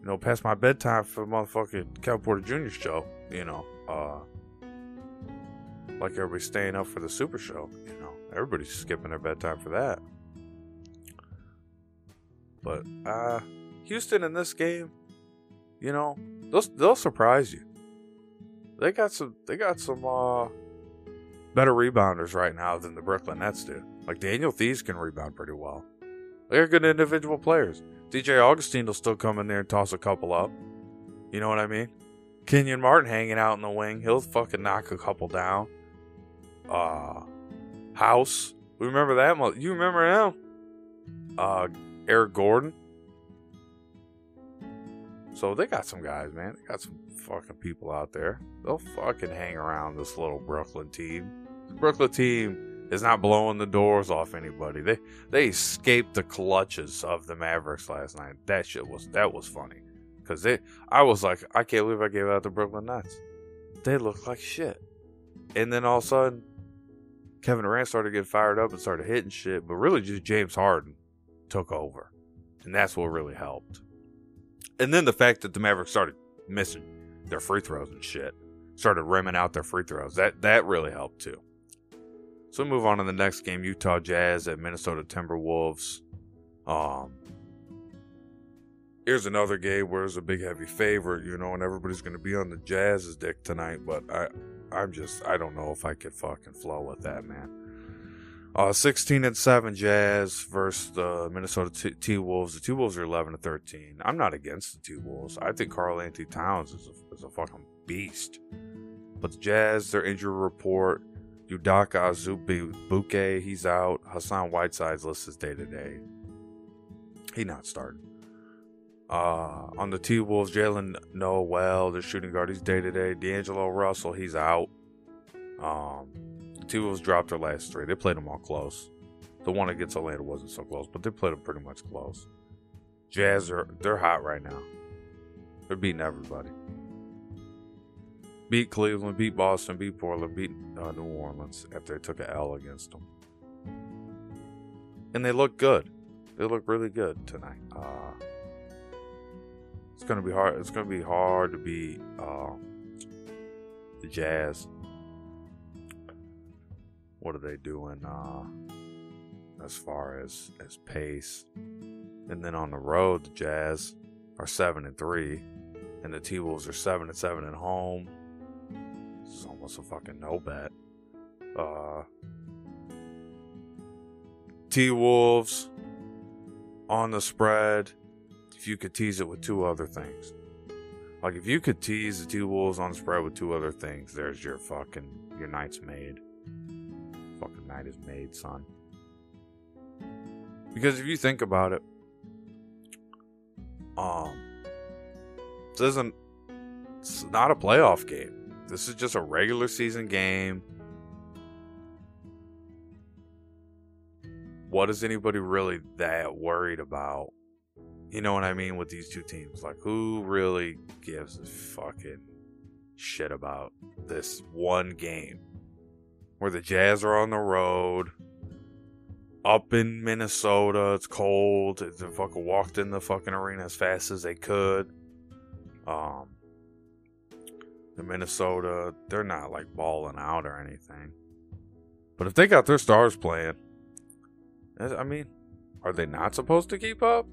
you know, past my bedtime for motherfucking Kevin Porter Jr. show. You know, uh, like everybody's staying up for the Super Show. You know. Everybody's skipping their bedtime for that. But uh Houston in this game, you know, they'll they'll surprise you. They got some they got some uh better rebounders right now than the Brooklyn Nets do. Like Daniel Theis can rebound pretty well. They're good individual players. DJ Augustine will still come in there and toss a couple up. You know what I mean? Kenyon Martin hanging out in the wing, he'll fucking knock a couple down. Uh House. We remember that. You remember him? Uh, Eric Gordon. So they got some guys, man. They got some fucking people out there. They'll fucking hang around this little Brooklyn team. The Brooklyn team is not blowing the doors off anybody. They they escaped the clutches of the Mavericks last night. That shit was that was funny. Cause they I was like, I can't believe I gave out the Brooklyn Nets. They look like shit. And then all of a sudden Kevin Durant started getting fired up and started hitting shit, but really just James Harden took over. And that's what really helped. And then the fact that the Mavericks started missing their free throws and shit, started rimming out their free throws, that, that really helped too. So we move on to the next game Utah Jazz at Minnesota Timberwolves. Um, here's another game where there's a big heavy favorite, you know, and everybody's going to be on the Jazz's dick tonight, but I, I'm just, I don't know if I could fucking flow with that, man. Uh, 16 and 7 Jazz versus the Minnesota T Wolves. The T Wolves are 11 and 13. I'm not against the T Wolves. I think Karl-Anthony Towns is a, is a fucking beast. But the Jazz, their injury report, Udoka Azubuike, he's out. Hassan Whiteside's listed day to day. He not starting. Uh, on the T Wolves, Jaylen Nowell, the shooting guard, he's day to day. D'Angelo Russell, he's out. Um, the T Wolves dropped their last three. They played them all close. The one against Atlanta wasn't so close, but they played them pretty much close. Jazz are they're hot right now. They're beating everybody. Beat Cleveland, beat Boston, beat Portland, beat uh, New Orleans after they took an L against them. And they look good. They look really good tonight. Uh, it's gonna be hard. It's gonna be hard to beat uh, the Jazz. What are they doing uh, as far as as pace? And then on the road, the Jazz are seven and three, and the T Wolves are seven and seven at home. This is almost a fucking no bet. Uh, T Wolves on the spread if you could tease it with two other things. Like if you could tease the T Wolves on the spread with two other things, there's your fucking your night's made. Night is made, son. Because if you think about it, um, this isn't it's not a playoff game. This is just a regular season game. What is anybody really that worried about you know what I mean with these two teams. Like, who really gives a fucking shit about this one game where the Jazz are on the road up in Minnesota? It's cold. They fucking walked in the fucking arena as fast as they could. Um, the Minnesota, they're not like balling out or anything. But if they got their stars playing, I mean, are they not supposed to keep up?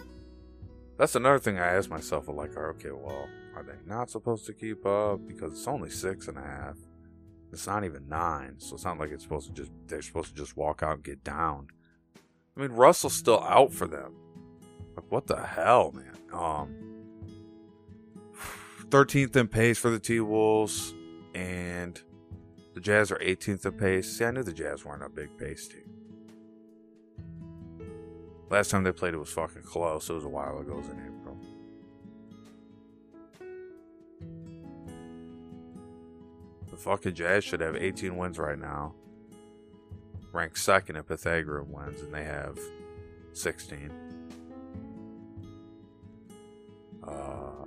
That's another thing I ask myself. Like, okay, well, are they not supposed to keep up because it's only six and a half? It's not even nine, so it's not like it's supposed to just they're supposed to just walk out and get down. I mean, Russell's still out for them. Like, what the hell, man? Um, 13th in pace for the T Wolves, and the Jazz are 18th in pace. See, I knew the Jazz weren't a big pace team. Last time they played it was fucking close. It was a while ago. It was in The fucking Jazz should have 18 wins right now. Ranked second in Pythagorean wins, and they have 16. Uh,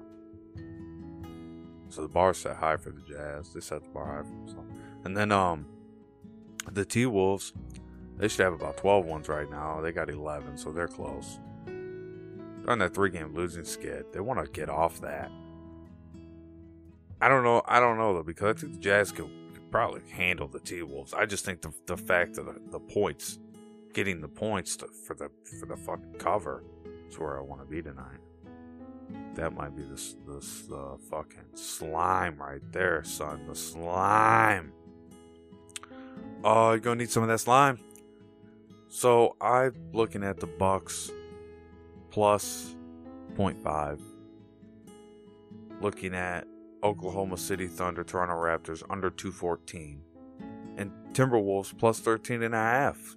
so the bar set high for the Jazz. They set the bar high for themselves. And then um, the T Wolves they should have about 12 wins right now. They got 11, so they're close. On that three game losing skid. They want to get off that. I don't know. I don't know, though, because I think the Jazz could, could probably handle the T Wolves. I just think the, the fact that the, the points, getting the points to, for the for the fucking cover, is where I want to be tonight. That might be this this uh, fucking slime right there, son. The slime. Oh, you're gonna need some of that slime. So I'm looking at the Bucks plus 0.5. Looking at Oklahoma City Thunder, Toronto Raptors under 214. And Timberwolves plus 13 and a half.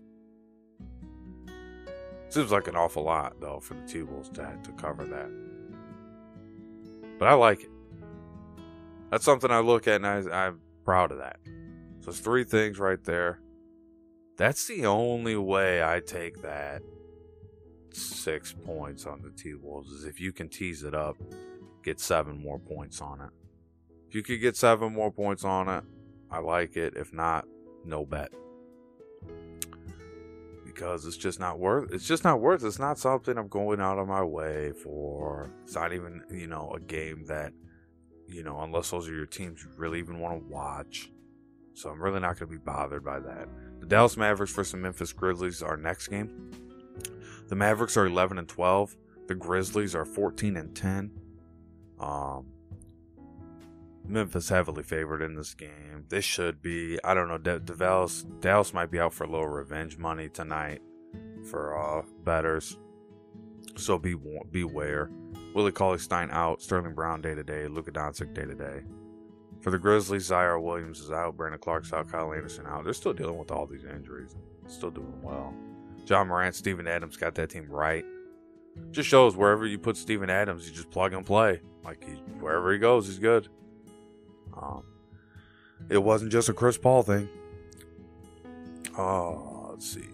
Seems like an awful lot though for the T-Wolves to, to cover that. But I like it. That's something I look at and I, I'm proud of that. So it's three things right there. That's the only way I take that six points on the T Wolves is if you can tease it up, get seven more points on it. If you could get seven more points on it, I like it. If not, no bet. because it's just not worth. It's just not worth. It's not something I'm going out of my way for. It's not even you know a game that you know unless those are your teams you really even want to watch. So I'm really not going to be bothered by that. The Dallas Mavericks versus Memphis Grizzlies are next game. The Mavericks are 11 and 12. The Grizzlies are 14 and 10. Um, Memphis heavily favored in this game. This should be. I don't know. Dallas Dallas might be out for a little revenge money tonight for uh, betters. So be beware. Willie Cauley Stein out. Sterling Brown day to day. Luka Doncic day to day. For the Grizzlies, Ziaire Williams is out. Brandon Clarke's out. Kyle Anderson out. They're still dealing with all these injuries. Still doing well. Ja Morant, Steven Adams got that team right. Just shows wherever you put Steven Adams, you just plug and play. Like he, wherever he goes, he's good. Um, it wasn't just a Chris Paul thing. Uh, let's see.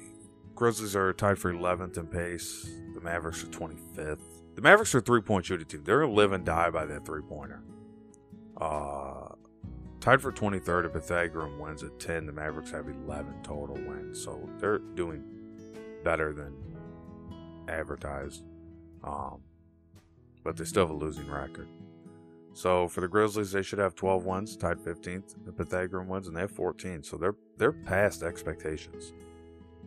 Grizzlies are tied for 11th in pace. The Mavericks are 25th. The Mavericks are three point shooting team. They're live and die by that three pointer. Uh, tied for 23rd if Pythagorean wins at 10. The Mavericks have 11 total wins. So they're doing better than advertised. Um, but they still have a losing record. So for the Grizzlies, they should have 12 wins, tied 15th. The Pythagorean wins, and they have 14. So they're they're past expectations,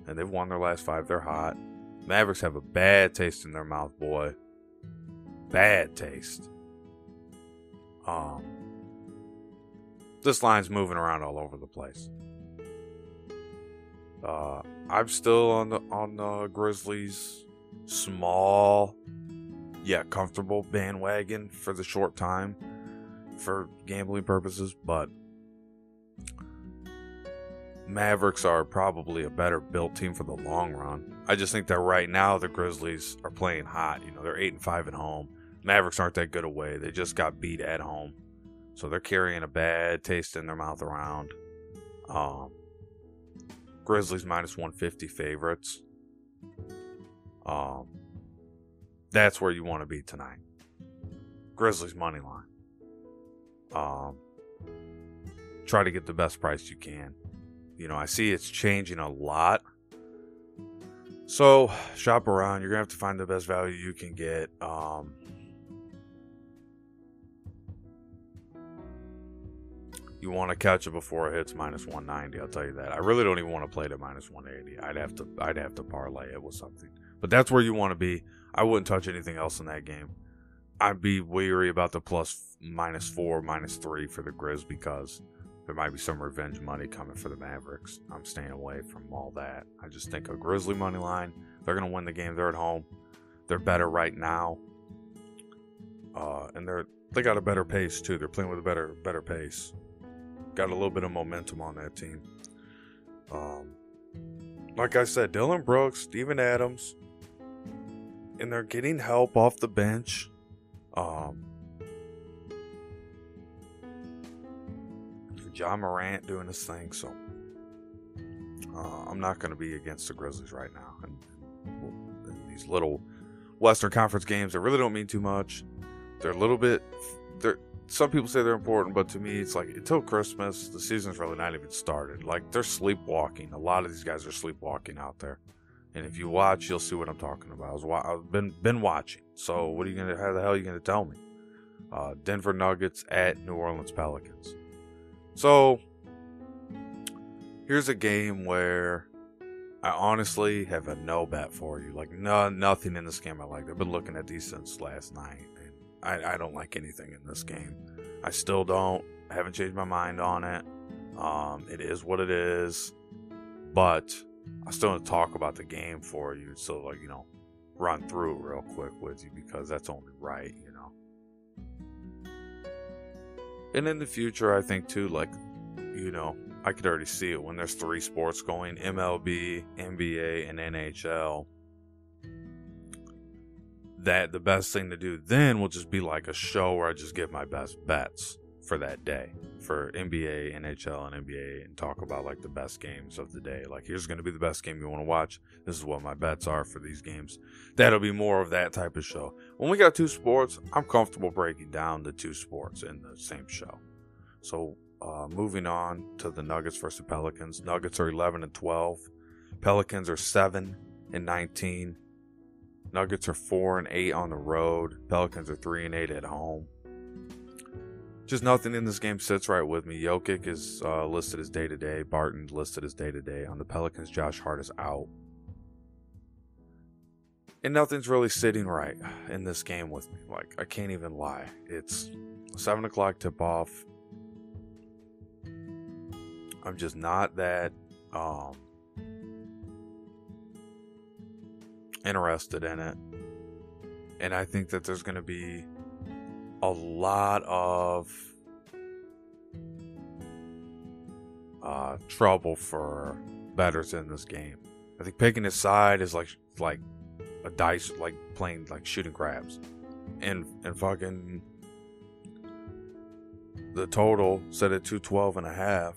and they've won their last five. They're hot. Mavericks have a bad taste in their mouth, boy. Bad taste. Um, this line's moving around all over the place. Uh, I'm still on the on the Grizzlies small yet comfortable bandwagon for the short time for gambling purposes, but Mavericks are probably a better built team for the long run. I just think that right now the Grizzlies are playing hot. You know, they're eight and five at home. Mavericks aren't that good away. They just got beat at home, so they're carrying a bad taste in their mouth around. Um, Grizzlies minus 150 favorites. Um, that's where you want to be tonight. Grizzlies money line. Um, try to get the best price you can. You know, I see it's changing a lot. So shop around. You're gonna have to find the best value you can get. Um, you want to catch it before it hits minus 190. I'll tell you that. I really don't even want to play it at minus 180. I'd have to. I'd have to parlay it with something. But that's where you want to be. I wouldn't touch anything else in that game. I'd be weary about the plus minus four, minus three for the Grizz because there might be some revenge money coming for the Mavericks. I'm staying away from all that. I just think a Grizzly money line, they're to win the game. They're at home. They're better right now. Uh, and they're they got a better pace too. They're playing with a better better pace. Got a little bit of momentum on that team. Um, like I said, Dillon Brooks, Steven Adams, and they're getting help off the bench. Um, Ja Morant doing his thing, so uh, I'm not going to be against the Grizzlies right now. And, and, these little Western Conference games, they really don't mean too much. They're a little bit. They're some people say they're important, but to me, it's like until Christmas, the season's really not even started. Like they're sleepwalking. A lot of these guys are sleepwalking out there. And if you watch, you'll see what I'm talking about. I was wa- I've been been watching. So what are you gonna? How the hell are you gonna tell me? Uh, Denver Nuggets at New Orleans Pelicans. So here's a game where I honestly have a no bet for you. Like no nothing in this game I like. I've been looking at these since last night, and I, I don't like anything in this game. I still don't. I haven't changed my mind on it. Um, it is what it is, but I still want to talk about the game for you, so like you know, run through it real quick with you because that's only right, you know. And in the future, I think too, like you know, I could already see it when there's three sports going: MLB, NBA, and NHL. That the best thing to do then will just be like a show where I just give my best bets for that day for NBA, NHL, and NBA and talk about like the best games of the day. Like, here's going to be the best game you want to watch. This is what my bets are for these games. That'll be more of that type of show. When we got two sports, I'm comfortable breaking down the two sports in the same show. So, uh, moving on to the Nuggets versus Pelicans. Nuggets are 11 and 12. Pelicans are 7 and 19. Nuggets are 4 and 8 on the road. Pelicans are 3 and 8 at home. Just nothing in this game sits right with me. Jokic is uh, listed as day to day. Barton listed as day to day. On the Pelicans, Josh Hart is out. And nothing's really sitting right in this game with me. Like, I can't even lie. It's 7 o'clock tip off. I'm just not that um, interested in it. And I think that there's going to be a lot of uh, trouble for betters in this game. I think picking a side is like like a dice, like playing like shooting craps, and and fucking the total set at 212 and a half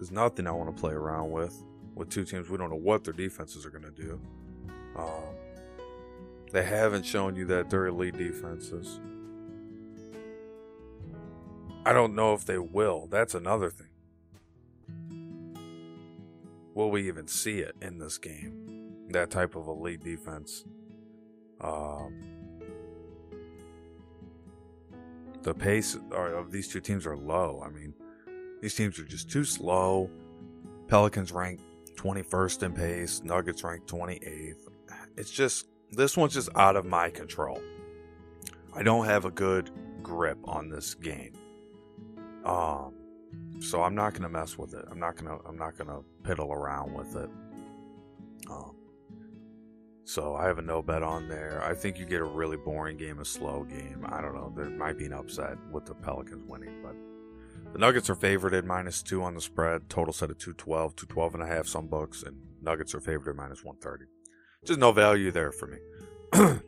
is nothing I want to play around with. With two teams, we don't know what their defenses are going to do. Um, they haven't shown you that they're elite defenses. I don't know if they will. That's another thing. Will we even see it in this game? That type of elite defense. Um, the pace of these two teams are low. I mean, these teams are just too slow. Pelicans rank 21st in pace, Nuggets rank 28th. It's just, this one's just out of my control. I don't have a good grip on this game. Um, so I'm not gonna mess with it. I'm not gonna I'm not gonna piddle around with it. Um, so I have a no bet on there. I think you get a really boring game, a slow game. I don't know. There might be an upset with the Pelicans winning, but the Nuggets are favored at minus two on the spread. Total set at 212, 212 and a half some books, and Nuggets are favored at minus 130. Just no value there for me.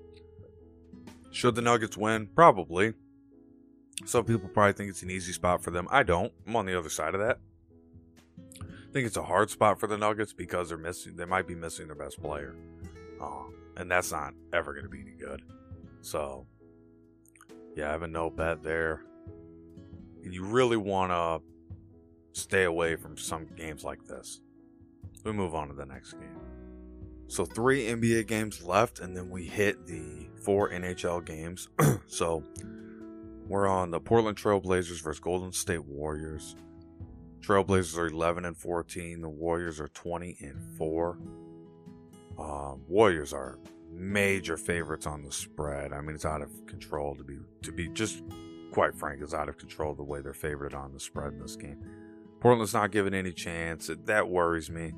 Should the Nuggets win? Probably. Some people probably think it's an easy spot for them. I don't. I'm on the other side of that. I think it's a hard spot for the Nuggets because they're missing. They might be missing their best player, uh, and that's not ever going to be any good. So, yeah, I have a no bet there. And you really want to stay away from some games like this. We move on to the next game. So three NBA games left, and then we hit the four NHL games. so we're on the Portland Trailblazers versus Golden State Warriors. Trailblazers are 11 and 14. The Warriors are 20 and 4. Um, Warriors are major favorites on the spread. I mean, it's out of control to be to be just quite frank. It's out of control the way they're favored on the spread in this game. Portland's not given any chance. That worries me.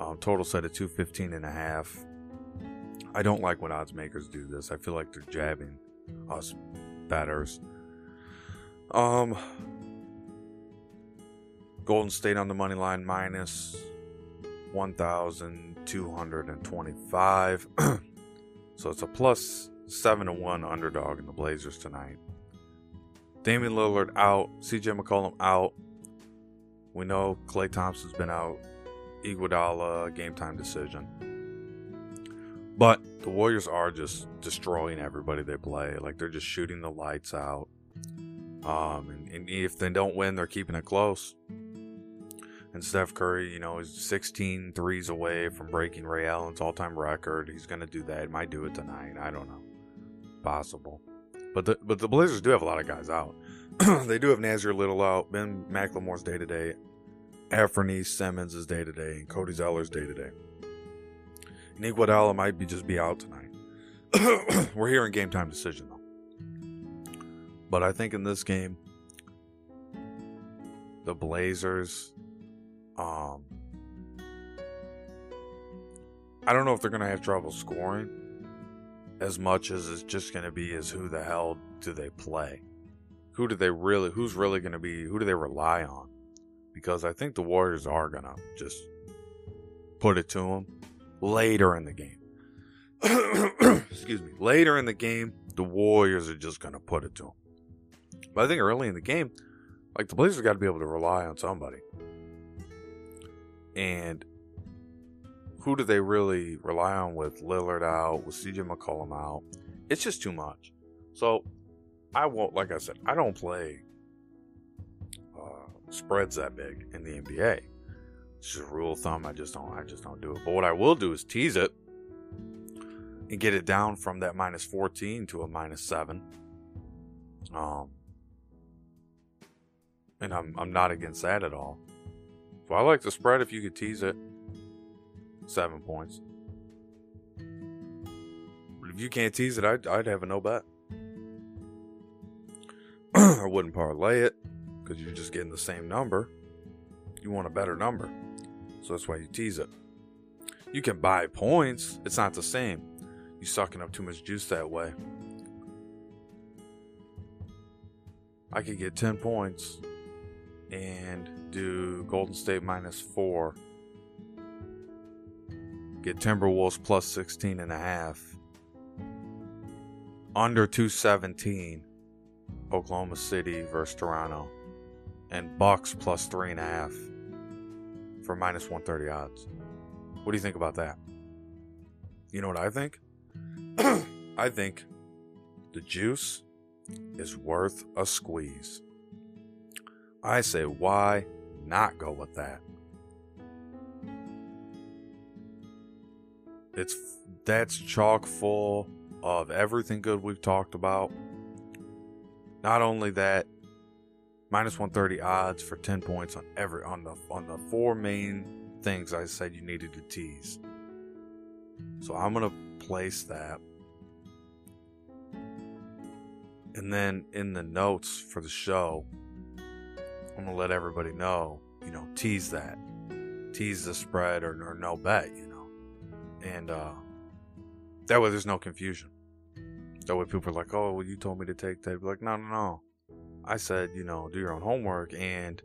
Um, total set at 215 and a half. I don't like when odds makers do this. I feel like they're jabbing us betters. Um, Golden State on the money line minus 1,225. so it's a plus 7 to 1 underdog in the Blazers tonight. Damian Lillard out. CJ McCollum out. We know Klay Thompson's been out. Iguodala game time decision. But the Warriors are just destroying everybody they play. Like they're just shooting the lights out. Um, and, and, if they don't win, they're keeping it close. And Steph Curry, you know, is 16 threes away from breaking Ray Allen's all time record. He's going to do that. He might do it tonight. I don't know. Possible. But the, but the Blazers do have a lot of guys out. they do have Nassir Little out. Ben McLemore's day to day. Anfernee Simons is day to day. And Cody Zeller's day to day. And Iguodala might be just be out tonight. We're hearing game time decision though. But I think in this game, the Blazers, um, I don't know if they're going to have trouble scoring as much as it's just going to be as who the hell do they play? Who do they really, who's really going to be, who do they rely on? Because I think the Warriors are going to just put it to them later in the game. Excuse me. Later in the game, the Warriors are just going to put it to them. But I think early in the game, like the Blazers got to be able to rely on somebody. And who do they really rely on with Lillard out, with CJ McCollum out? It's just too much. So I won't, like I said, I don't play uh, spreads that big in the NBA. It's just a rule of thumb. I just don't. I just don't do it. But what I will do is tease it and get it down from that minus 14 to a minus seven. Um, and I'm I'm not against that at all. So I like the spread if you could tease it. Seven points. But if you can't tease it, I'd, I'd have a no bet. I wouldn't parlay it because you're just getting the same number. You want a better number. So that's why you tease it. You can buy points, it's not the same. You're sucking up too much juice that way. I could get 10 points and do Golden State minus 4. Get Timberwolves plus 16 and a half. Under 217. Oklahoma City versus Toronto. And Bucks plus three and a half for minus 130 odds. What do you think about that? You know what I think? I think the juice is worth a squeeze. I say, why not go with that? It's that's chock full of everything good we've talked about. Not only that, minus 130 odds for 10 points on every on the on the four main things I said you needed to tease. So I'm gonna place that. And then in the notes for the show, I'm gonna let everybody know, you know, tease that. Tease the spread or, or no bet, you know. And uh that way there's no confusion. That way people are like, oh, well, you told me to take that. Be like, no, no, no. I said, you know, do your own homework and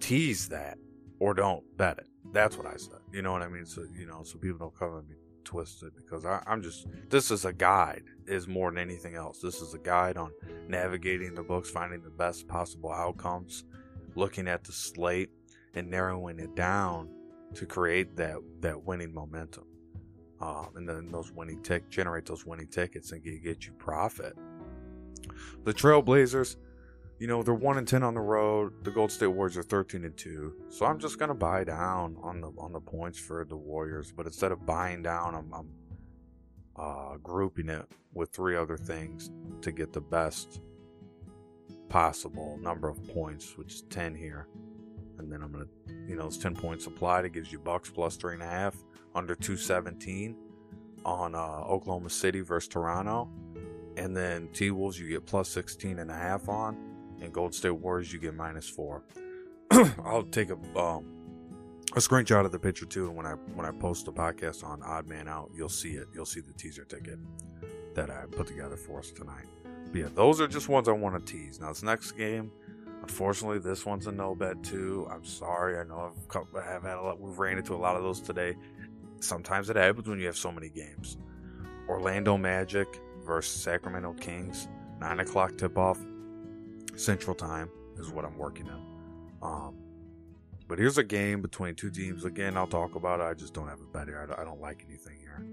tease that or don't bet it. That's what I said. You know what I mean? So, you know, so people don't come at me twisted because I, I'm just, this is a guide, is more than anything else. This is a guide on navigating the books, finding the best possible outcomes, looking at the slate and narrowing it down to create that, that winning momentum um, and then those winning tick generate those winning tickets and get, get you profit. The Trailblazers, you know, they're one and ten on the road. The Gold State Warriors are thirteen and two. So I'm just gonna buy down on the on the points for the Warriors. But instead of buying down, I'm, I'm uh, grouping it with three other things to get the best possible number of points, which is ten here. And then I'm gonna, you know, it's ten points applied. It gives you Bucks plus three and a half under 217 on uh, Oklahoma City versus Toronto. And then T Wolves, you get plus 16 and a half on. And Gold State Warriors, you get minus four. I'll take a um, a screenshot of the picture too. And when I when I post the podcast on Odd Man Out, you'll see it. You'll see the teaser ticket that I put together for us tonight. But yeah, those are just ones I want to tease. Now this next game, unfortunately, this one's a no bet too. I'm sorry. I know I've, I have had a lot. We've ran into a lot of those today. Sometimes it happens when you have so many games. Orlando Magic versus Sacramento Kings, 9 o'clock tip off, Central Time is what I'm working on. Um, but here's a game between two teams. Again, I'll talk about it. I just don't have a bet here. I don't, like anything here.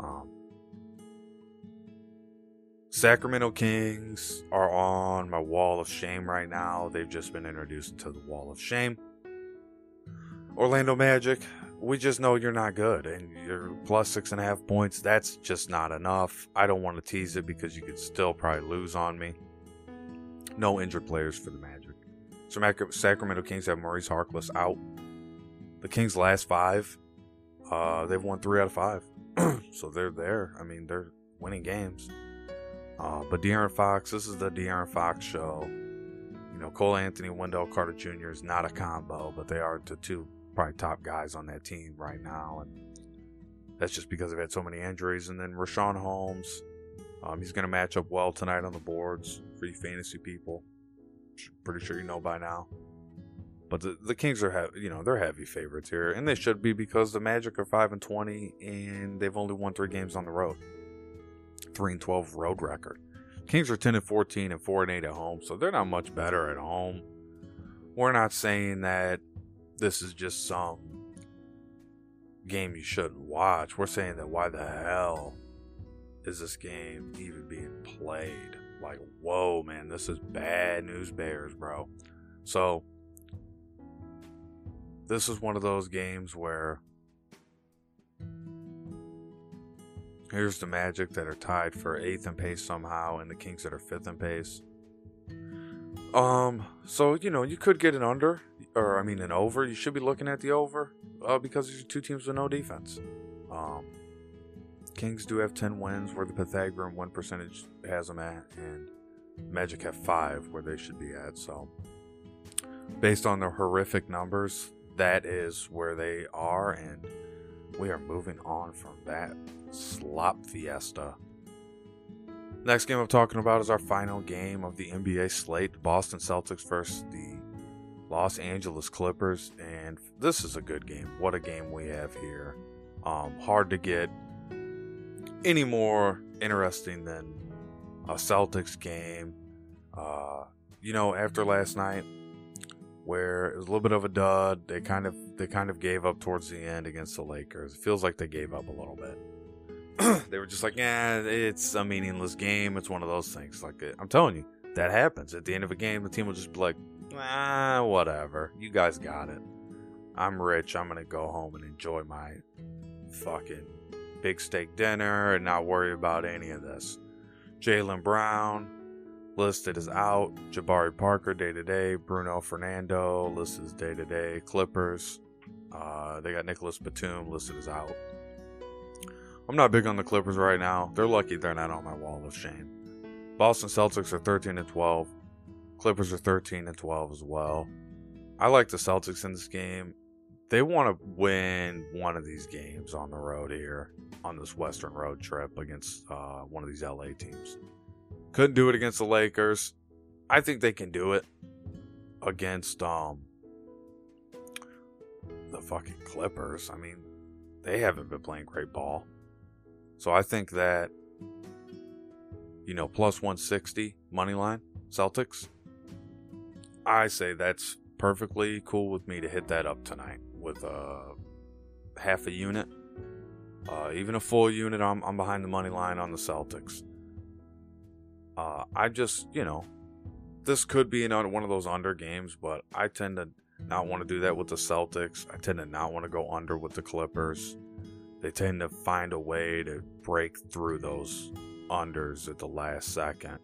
Um, Sacramento Kings are on my wall of shame right now. They've just been introduced to the wall of shame. Orlando Magic, we just know you're not good and you're plus six and a half points. That's just not enough. I don't want to tease it because you could still probably lose on me. No injured players for the Magic. So Sacramento Kings have Maurice Harkless out. The Kings' last five, uh, they've won three out of five. so they're there. I mean, they're winning games. Uh, but De'Aaron Fox, this is the De'Aaron Fox show. You know, Cole Anthony, Wendell Carter Jr. is not a combo, but they are the two probably top guys on that team right now, and that's just because they've had so many injuries. And then Richaun Holmes, um, he's going to match up well tonight on the boards for you fantasy people. Pretty sure you know by now. But the, the Kings are, you know, they're heavy favorites here, and they should be because the Magic are five and twenty, and they've only won three games on the road, three and twelve road record. Kings are ten and fourteen and four and eight at home, so they're not much better at home. We're not saying that this is just some game you shouldn't watch. We're saying that why the hell is this game even being played? Like, whoa, man, this is bad news bears, bro. So, this is one of those games where here's the Magic that are tied for eighth in pace somehow, and the Kings that are fifth in pace. Um, so you know you could get an under, or I mean an over. You should be looking at the over, uh, because these are two teams with no defense. Kings do have ten wins, where the Pythagorean win percentage has them at, and Magic have five, where they should be at. So, based on their horrific numbers, that is where they are, and we are moving on from that slop fiesta. Next game I'm talking about is our final game of the NBA slate Boston Celtics versus the Los Angeles Clippers. And this is a good game. What a game we have here. Um, hard to get any more interesting than a Celtics game. Uh, you know, after last night, where it was a little bit of a dud. They kind of they kind of gave up towards the end against the Lakers. It feels like they gave up a little bit. they were just like, yeah, it's a meaningless game. It's one of those things. Like I'm telling you, that happens at the end of a game. The team will just be like, ah, whatever. You guys got it. I'm rich. I'm gonna go home and enjoy my fucking big steak dinner and not worry about any of this. Jaylen Brown, listed as out. Jabari Parker day to day. Bruno Fernando listed as day to day. Clippers. Uh, they got Nicolas Batum listed as out. I'm not big on the Clippers right now. They're lucky they're not on my wall of shame. Boston Celtics are 13 and 12. Clippers are 13 and 12 as well. I like the Celtics in this game. They want to win one of these games on the road here on this Western road trip against uh, one of these LA teams. Couldn't do it against the Lakers. I think they can do it against um the fucking Clippers. I mean, they haven't been playing great ball. So I think that you know, plus 160 money line Celtics. I say that's perfectly cool with me to hit that up tonight with a uh, half a unit. Uh, even a full unit, I'm, I'm behind the money line on the Celtics. Uh, I just, you know, this could be another one of those under games, but I tend to not want to do that with the Celtics. I tend to not want to go under with the Clippers. They tend to find a way to break through those unders at the last second.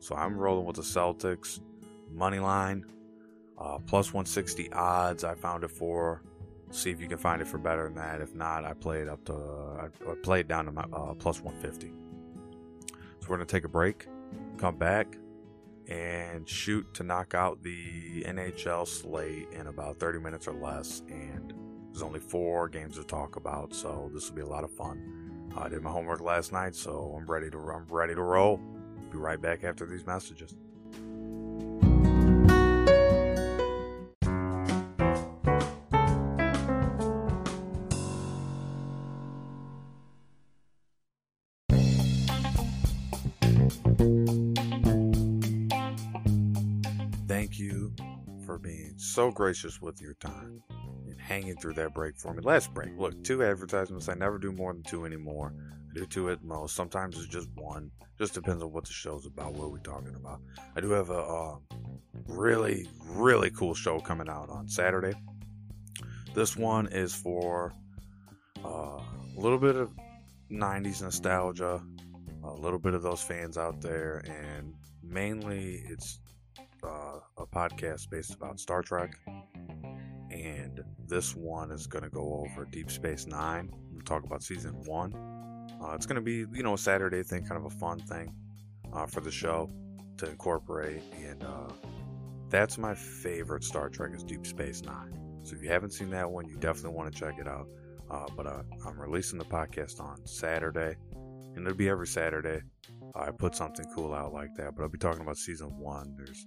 So I'm rolling with the Celtics. Money line, uh, plus 160 odds. I found it for. See if you can find it for better than that. If not, I play it up to. I play it down to my uh, plus 150. So we're gonna take a break come back and shoot to knock out the NHL slate in about 30 minutes or less. And there's only four games to talk about, so this will be a lot of fun. I did my homework last night, so I'm ready to I'm ready to roll. Be right back after these messages. So gracious with your time and hanging through that break for me. Last break, look, two advertisements. I never do more than two anymore. I do two at most. Sometimes it's just one. Just depends on what the show's about, what we're talking about. I do have a uh, really, really cool show coming out on Saturday. This one is for uh, a little bit of 90s nostalgia, a little bit of those fans out there, and mainly it's uh, a podcast based about Star Trek, and this one is going to go over Deep Space Nine. We'll talk about season one. Uh, it's going to be, you know, a Saturday thing, kind of a fun thing uh, for the show to incorporate, and uh, that's my favorite Star Trek is Deep Space Nine. So if you haven't seen that one, you definitely want to check it out. Uh, but uh, I'm releasing the podcast on Saturday, and it'll be every Saturday. I put something cool out like that, but I'll be talking about season one. There's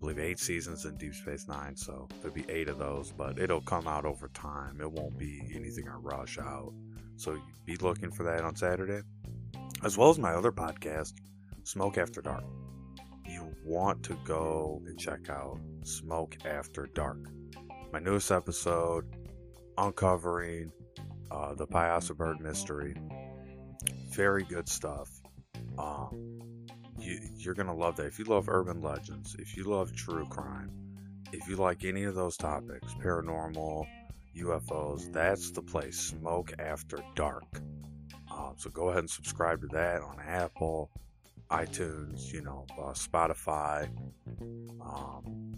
believe eight seasons in Deep Space Nine, so there'll be eight of those, but it'll come out over time. It won't be anything I rush out. So be looking for that on Saturday, as well as my other podcast, Smoke After Dark. You want to go and check out Smoke After Dark. My newest episode, uncovering uh, the Payaso Bird mystery. Very good stuff. Um, you, you're going to love that. If you love urban legends, if you love true crime, if you like any of those topics, paranormal, UFOs, that's the place. Smoke After Dark. Um, so go ahead and subscribe to that on Apple, iTunes, you know, uh, Spotify, um,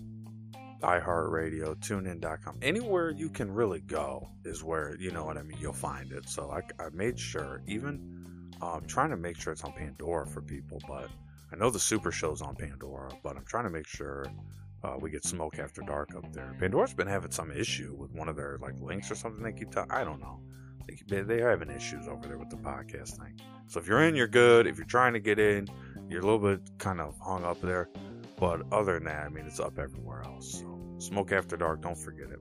iHeartRadio, TuneIn.com. Anywhere you can really go is where, you know what I mean, you'll find it. So I, I made sure, even um, trying to make sure it's on Pandora for people, but I know the Super Show's on Pandora, but I'm trying to make sure uh, we get Smoke After Dark up there. Pandora's been having some issue with one of their like links or something they keep talking. I don't know. They, they're having issues over there with the podcast thing. So if you're in, you're good. If you're trying to get in, you're a little bit kind of hung up there. But other than that, I mean, it's up everywhere else. So Smoke After Dark, don't forget it.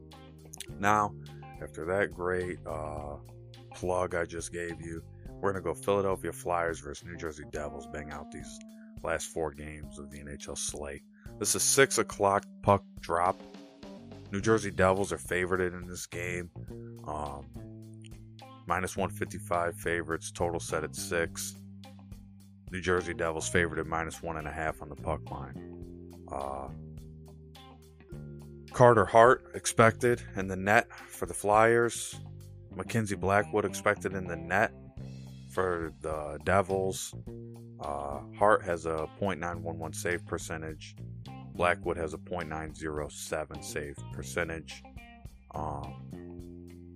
Now, after that great uh, plug I just gave you, we're going to go Philadelphia Flyers versus New Jersey Devils, bang out these last four games of the NHL slate. This is 6 o'clock puck drop. New Jersey Devils are favored in this game. Um, minus 155 favorites, total set at 6. New Jersey Devils favored at minus 1.5 on the puck line. Uh, Carter Hart expected in the net for the Flyers. Mackenzie Blackwood expected in the net for the Devils. Uh, Hart has a .911 save percentage. Blackwood has a .907 save percentage. Um,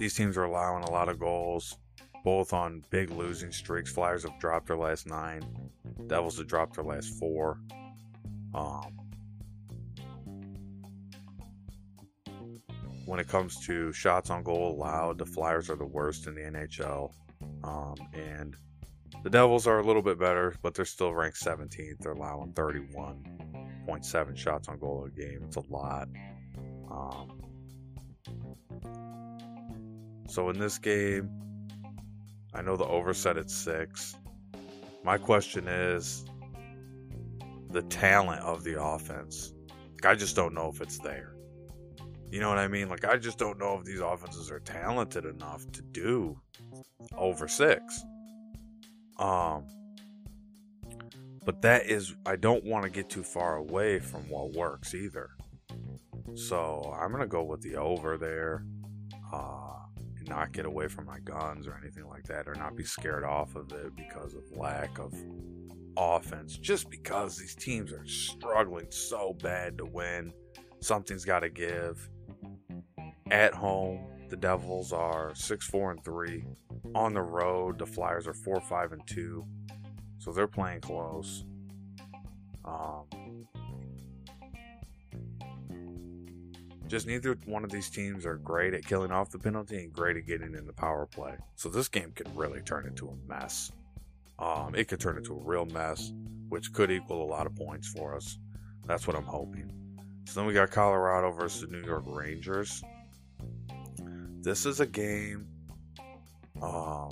these teams are allowing a lot of goals, both on big losing streaks. Flyers have dropped their last nine. Devils have dropped their last four. Um, when it comes to shots on goal allowed, the Flyers are the worst in the NHL. Um, and the Devils are a little bit better, but they're still ranked 17th. They're allowing 31.7 shots on goal a game. It's a lot. Um, so in this game, I know the over set at six. My question is the talent of the offense. I just don't know if it's there. You know what I mean? Like, I just don't know if these offenses are talented enough to do over six. Um, but that is, I don't want to get too far away from what works either. So I'm gonna go with the over there, uh, and not get away from my guns or anything like that, or not be scared off of it because of lack of offense. Just because these teams are struggling so bad to win, something's got to give. At home, the Devils are six four and three. On the road, the Flyers are four five and two. So they're playing close. Um, just neither one of these teams are great at killing off the penalty and great at getting in the power play. So this game could really turn into a mess. Um, it could turn into a real mess, which could equal a lot of points for us. That's what I'm hoping. So then we got Colorado versus the New York Rangers this is a game, um,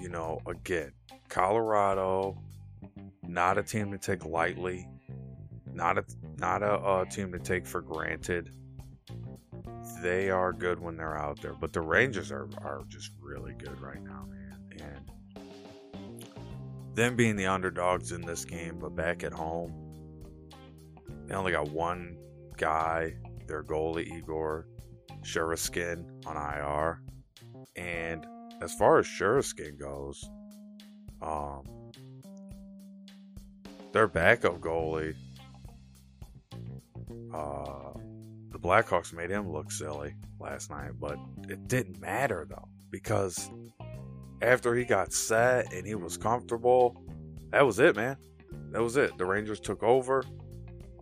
you know, again, Colorado, not a team to take lightly, not a not a, a team to take for granted. They are good when they're out there, but the Rangers are are just really good right now, man. And them being the underdogs in this game, but back at home, they only got one guy, their goalie Igor Shesterkin on IR. And as far as Shesterkin goes, um, their backup goalie, uh, the Blackhawks made him look silly last night, but it didn't matter though because after he got set and he was comfortable, that was it, man. That was it. The Rangers took over,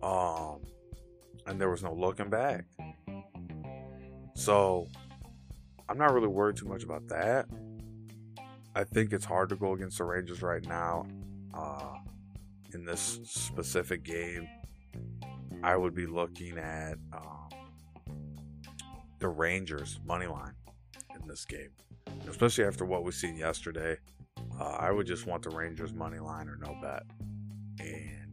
um, and there was no looking back. So I'm not really worried too much about that. I think it's hard to go against the Rangers right now uh, in this specific game. I would be looking at um, the Rangers money line in this game, especially after what we've seen yesterday. Uh, I would just want the Rangers money line or no bet, and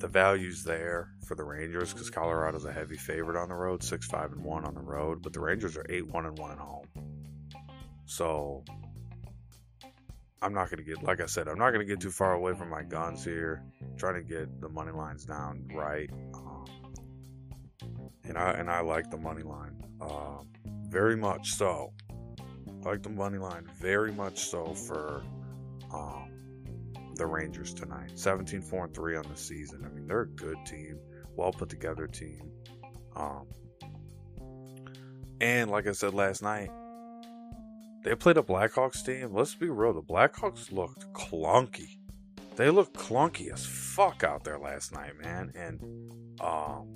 the value's there for the Rangers because Colorado's a heavy favorite on the road, six five and one on the road, but the Rangers are eight one and one at home. So I'm not gonna get, like I said, I'm not gonna get too far away from my guns here. Trying to get the money lines down right. Um, and I and I like the money line uh, very much so. I like the money line very much so for um, the Rangers tonight. 17 4 and 3 on the season. I mean, they're a good team, well put together team. Um, and like I said last night, they played a Blackhawks team. Let's be real, the Blackhawks looked clunky. They looked clunky as fuck out there last night, man. And um,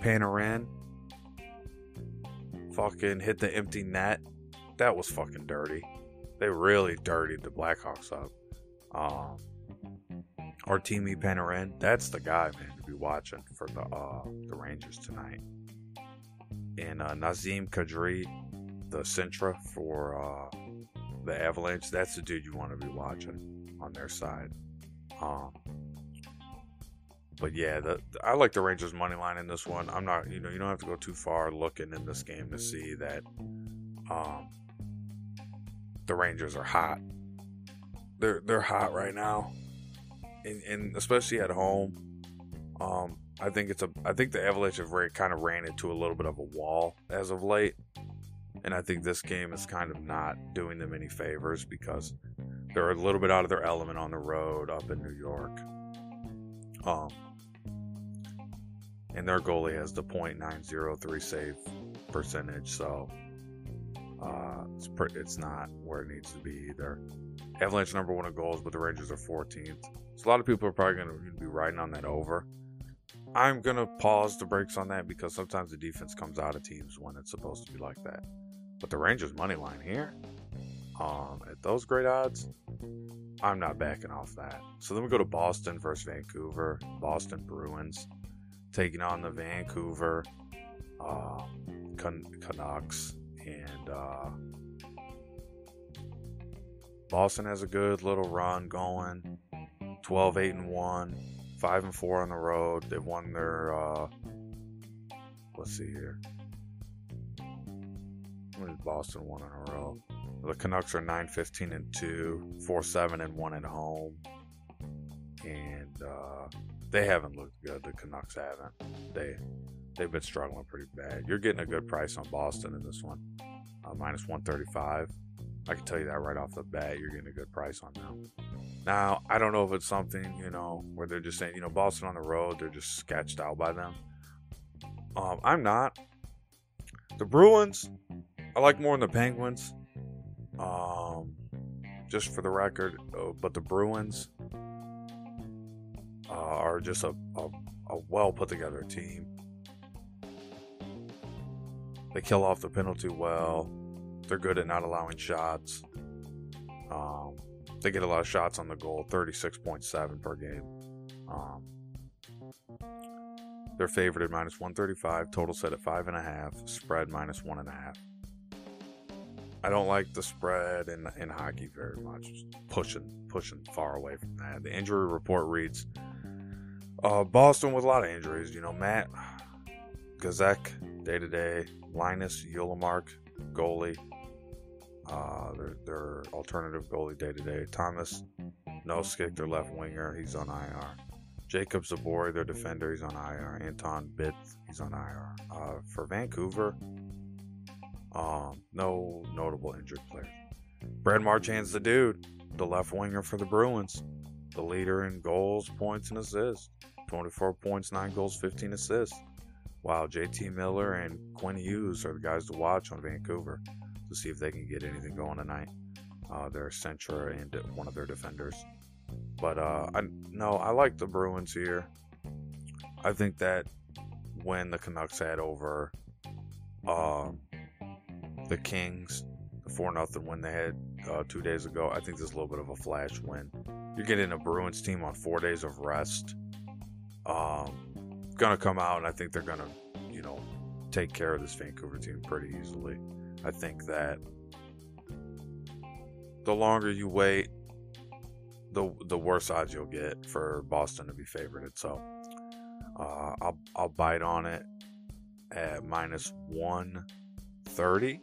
Panarin fucking hit the empty net. That was fucking dirty. They really dirtied the Blackhawks up. Um, Artemi Panarin, that's the guy, man, to be watching for the uh, the Rangers tonight. And uh, Nazem Kadri, the Centra for uh, the Avalanche, that's the dude you want to be watching on their side. Um, but yeah, the, I like the Rangers money line in this one. I'm not, you know, you don't have to go too far looking in this game to see that um, the Rangers are hot. They're they're hot right now, and, and especially at home. Um, I think it's a. I think the Avalanche have kind of ran into a little bit of a wall as of late, and I think this game is kind of not doing them any favors because they're a little bit out of their element on the road up in New York. Um, and their goalie has the .903 save percentage, so uh, it's pre- it's not where it needs to be either. Avalanche number one in goals, but the Rangers are 14th. So a lot of people are probably going to be riding on that over. I'm going to pause the brakes on that because sometimes the defense comes out of teams when it's supposed to be like that. But the Rangers money line here, um, at those great odds, I'm not backing off that. So then we go to Boston versus Vancouver. Boston Bruins taking on the Vancouver uh, Can- Canucks. And uh, Boston has a good little run going 12 8 and 1, 5 and 4 on the road. They've won their, uh, let's see here. Boston one in a row? The Canucks are 9 15 and 2, 4 7 and 1 at home. And uh, they haven't looked good. The Canucks haven't. They they've been struggling pretty bad. You're getting a good price on Boston in this one, uh, minus 135. I can tell you that right off the bat. You're getting a good price on them. Now I don't know if it's something you know where they're just saying you know Boston on the road they're just sketched out by them. Um, I'm not. The Bruins, I like more than the Penguins. Um, just for the record, uh, but the Bruins uh, are just a, a, a well put together team. They kill off the penalty well. They're good at not allowing shots. Um, they get a lot of shots on the goal, 36.7 per game. Um, they're favored at minus 135, total set at 5.5, spread minus 1.5. I don't like the spread in, in hockey very much. Pushing pushing far away from that. The injury report reads uh, Boston with a lot of injuries. You know, Matt Gazek, day to day, Linus Ullmark, goalie. Uh, their, their alternative goalie day to day. Tomas Nosek, their left winger, he's on IR. Jacob Zabori, their defender, he's on IR. Anton Bitt, he's on IR. Uh, for Vancouver, um, no notable injured players. Brad Marchand's the dude, the left winger for the Bruins, the leader in goals, points, and assists. 24 points, 9 goals, 15 assists. Wow, JT Miller and Quinn Hughes are the guys to watch on Vancouver to see if they can get anything going tonight. Uh, their Centra and one of their defenders. But uh, I, no, I like the Bruins here. I think that when the Canucks had over um, the Kings, the 4 nothing win they had uh, two days ago. I think this is a little bit of a flash win. You're getting a Bruins team on four days of rest. Um, gonna come out, and I think they're gonna, you know, take care of this Vancouver team pretty easily. I think that the longer you wait, the the worse odds you'll get for Boston to be favored. So uh, I'll I'll bite on it at minus one thirty.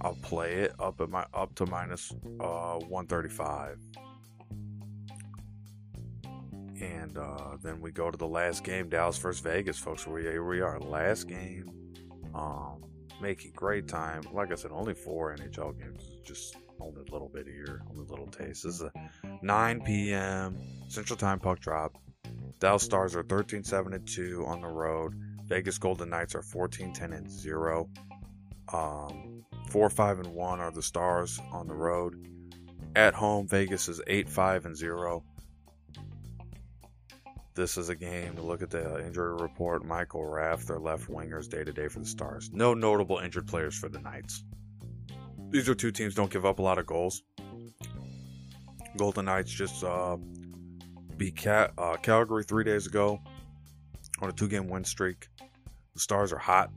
I'll play it up at my up to minus uh, 135. And uh, then we go to the last game, Dallas versus Vegas, folks. We here we are, last game. Um, making great time. Like I said, only four NHL games. Just only a little bit here, only a little taste. This is a 9 p.m. Central Time puck drop. Dallas Stars are 13 7 and 2 on the road. Vegas Golden Knights are 14 10 and 0. Um, 4 5 and 1 are the Stars on the road. At home, Vegas is 8 5 and 0. This is a game to look at the injury report. Michael Raff, their left wingers, day to day for the Stars. No notable injured players for the Knights. These are two teams don't give up a lot of goals. Golden Knights just uh, beat uh, Calgary three days ago on a two game win streak. The Stars are hot,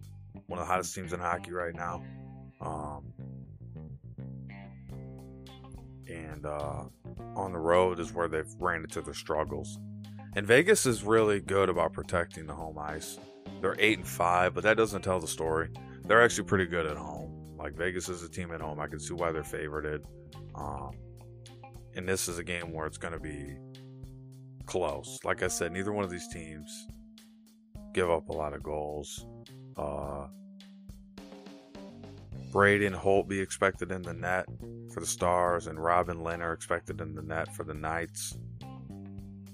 one of the hottest teams in hockey right now. Um, and uh, on the road is where they've ran into their struggles. And Vegas is really good about protecting the home ice. They're eight and five, but that doesn't tell the story. They're actually pretty good at home. Like Vegas is a team at home. I can see why they're favorited. Um, and this is a game where it's going to be close. Like I said, neither one of these teams give up a lot of goals. Uh, Braden Holtby expected in the net for the Stars, and Robin Lehner expected in the net for the Knights.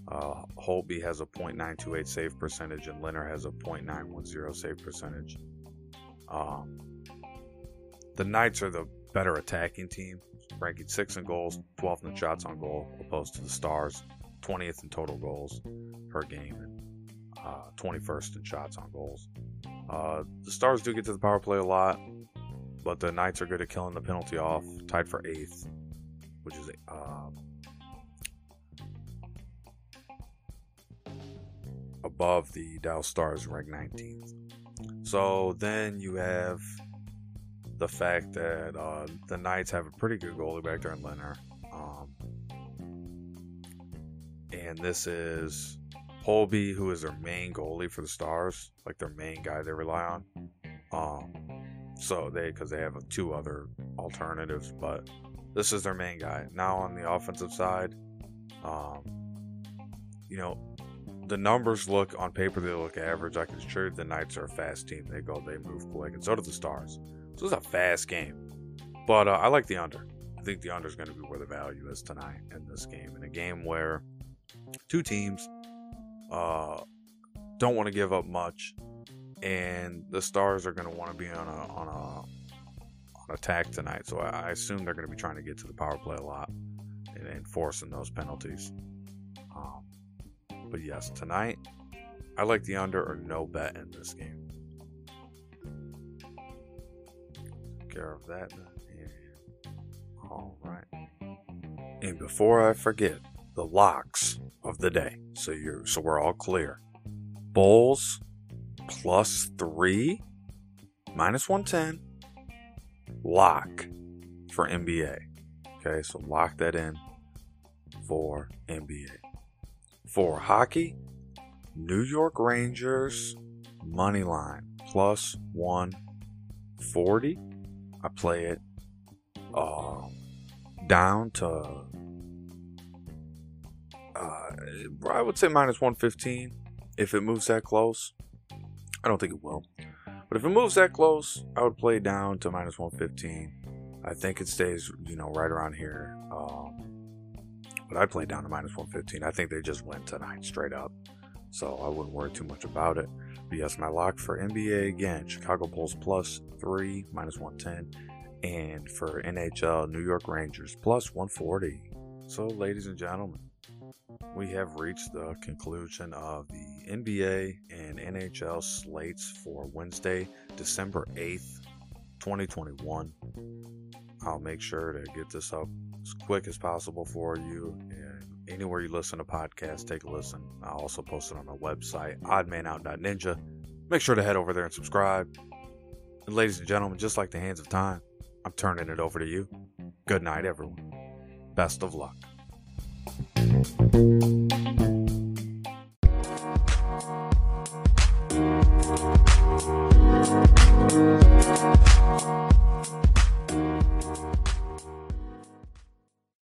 Uh, Holtby has a .928 save percentage, and Lehner has a .910 save percentage. Um, the Knights are the better attacking team, ranking sixth in goals, 12th in shots on goal, opposed to the Stars, 20th in total goals per game, and uh, 21st in shots on goals. Uh, the Stars do get to the power play a lot, but the Knights are good at killing the penalty off, tied for eighth, which is uh, above the Dallas Stars, ranked 19th. So then you have the fact that uh, the Knights have a pretty good goalie back there in Lehner. Um, and this is Holtby, who is their main goalie for the Stars, like their main guy they rely on. Um, so they, because they have two other alternatives, but this is their main guy. Now on the offensive side, um, you know, the numbers look on paper they look average. I can assure you the Knights are a fast team. They go, they move quick, and so do the Stars. So it's a fast game, but uh, I like the under. I think the under is going to be where the value is tonight in this game. In a game where two teams uh, don't want to give up much, and the Stars are going to want to be on a on a on attack tonight. So I, I assume they're going to be trying to get to the power play a lot and enforcing those penalties. But yes, tonight I like the under or no bet in this game. Take care of that. All right. And before I forget, the locks of the day. So you're so we're all clear. Bulls plus three minus one ten. Lock for NBA. Okay, so lock that in for NBA. For hockey, New York Rangers money line plus 140. I play it uh, down to, uh, I would say minus 115 if it moves that close. I don't think it will. But if it moves that close, I would play down to minus 115. I think it stays, you know, right around here. Um, but I played down to minus 115. I think they just went tonight straight up. So I wouldn't worry too much about it. But yes, my lock for NBA again Chicago Bulls plus three, minus 110. And for NHL, New York Rangers plus 140. So, ladies and gentlemen, we have reached the conclusion of the NBA and NHL slates for Wednesday, December 8th, 2021. I'll make sure to get this up as quick as possible for you. And anywhere you listen to podcasts, take a listen. I'll also post it on my website, oddmanout.ninja. Make sure to head over there and subscribe. And ladies and gentlemen, just like the hands of time, I'm turning it over to you. Good night, everyone. Best of luck.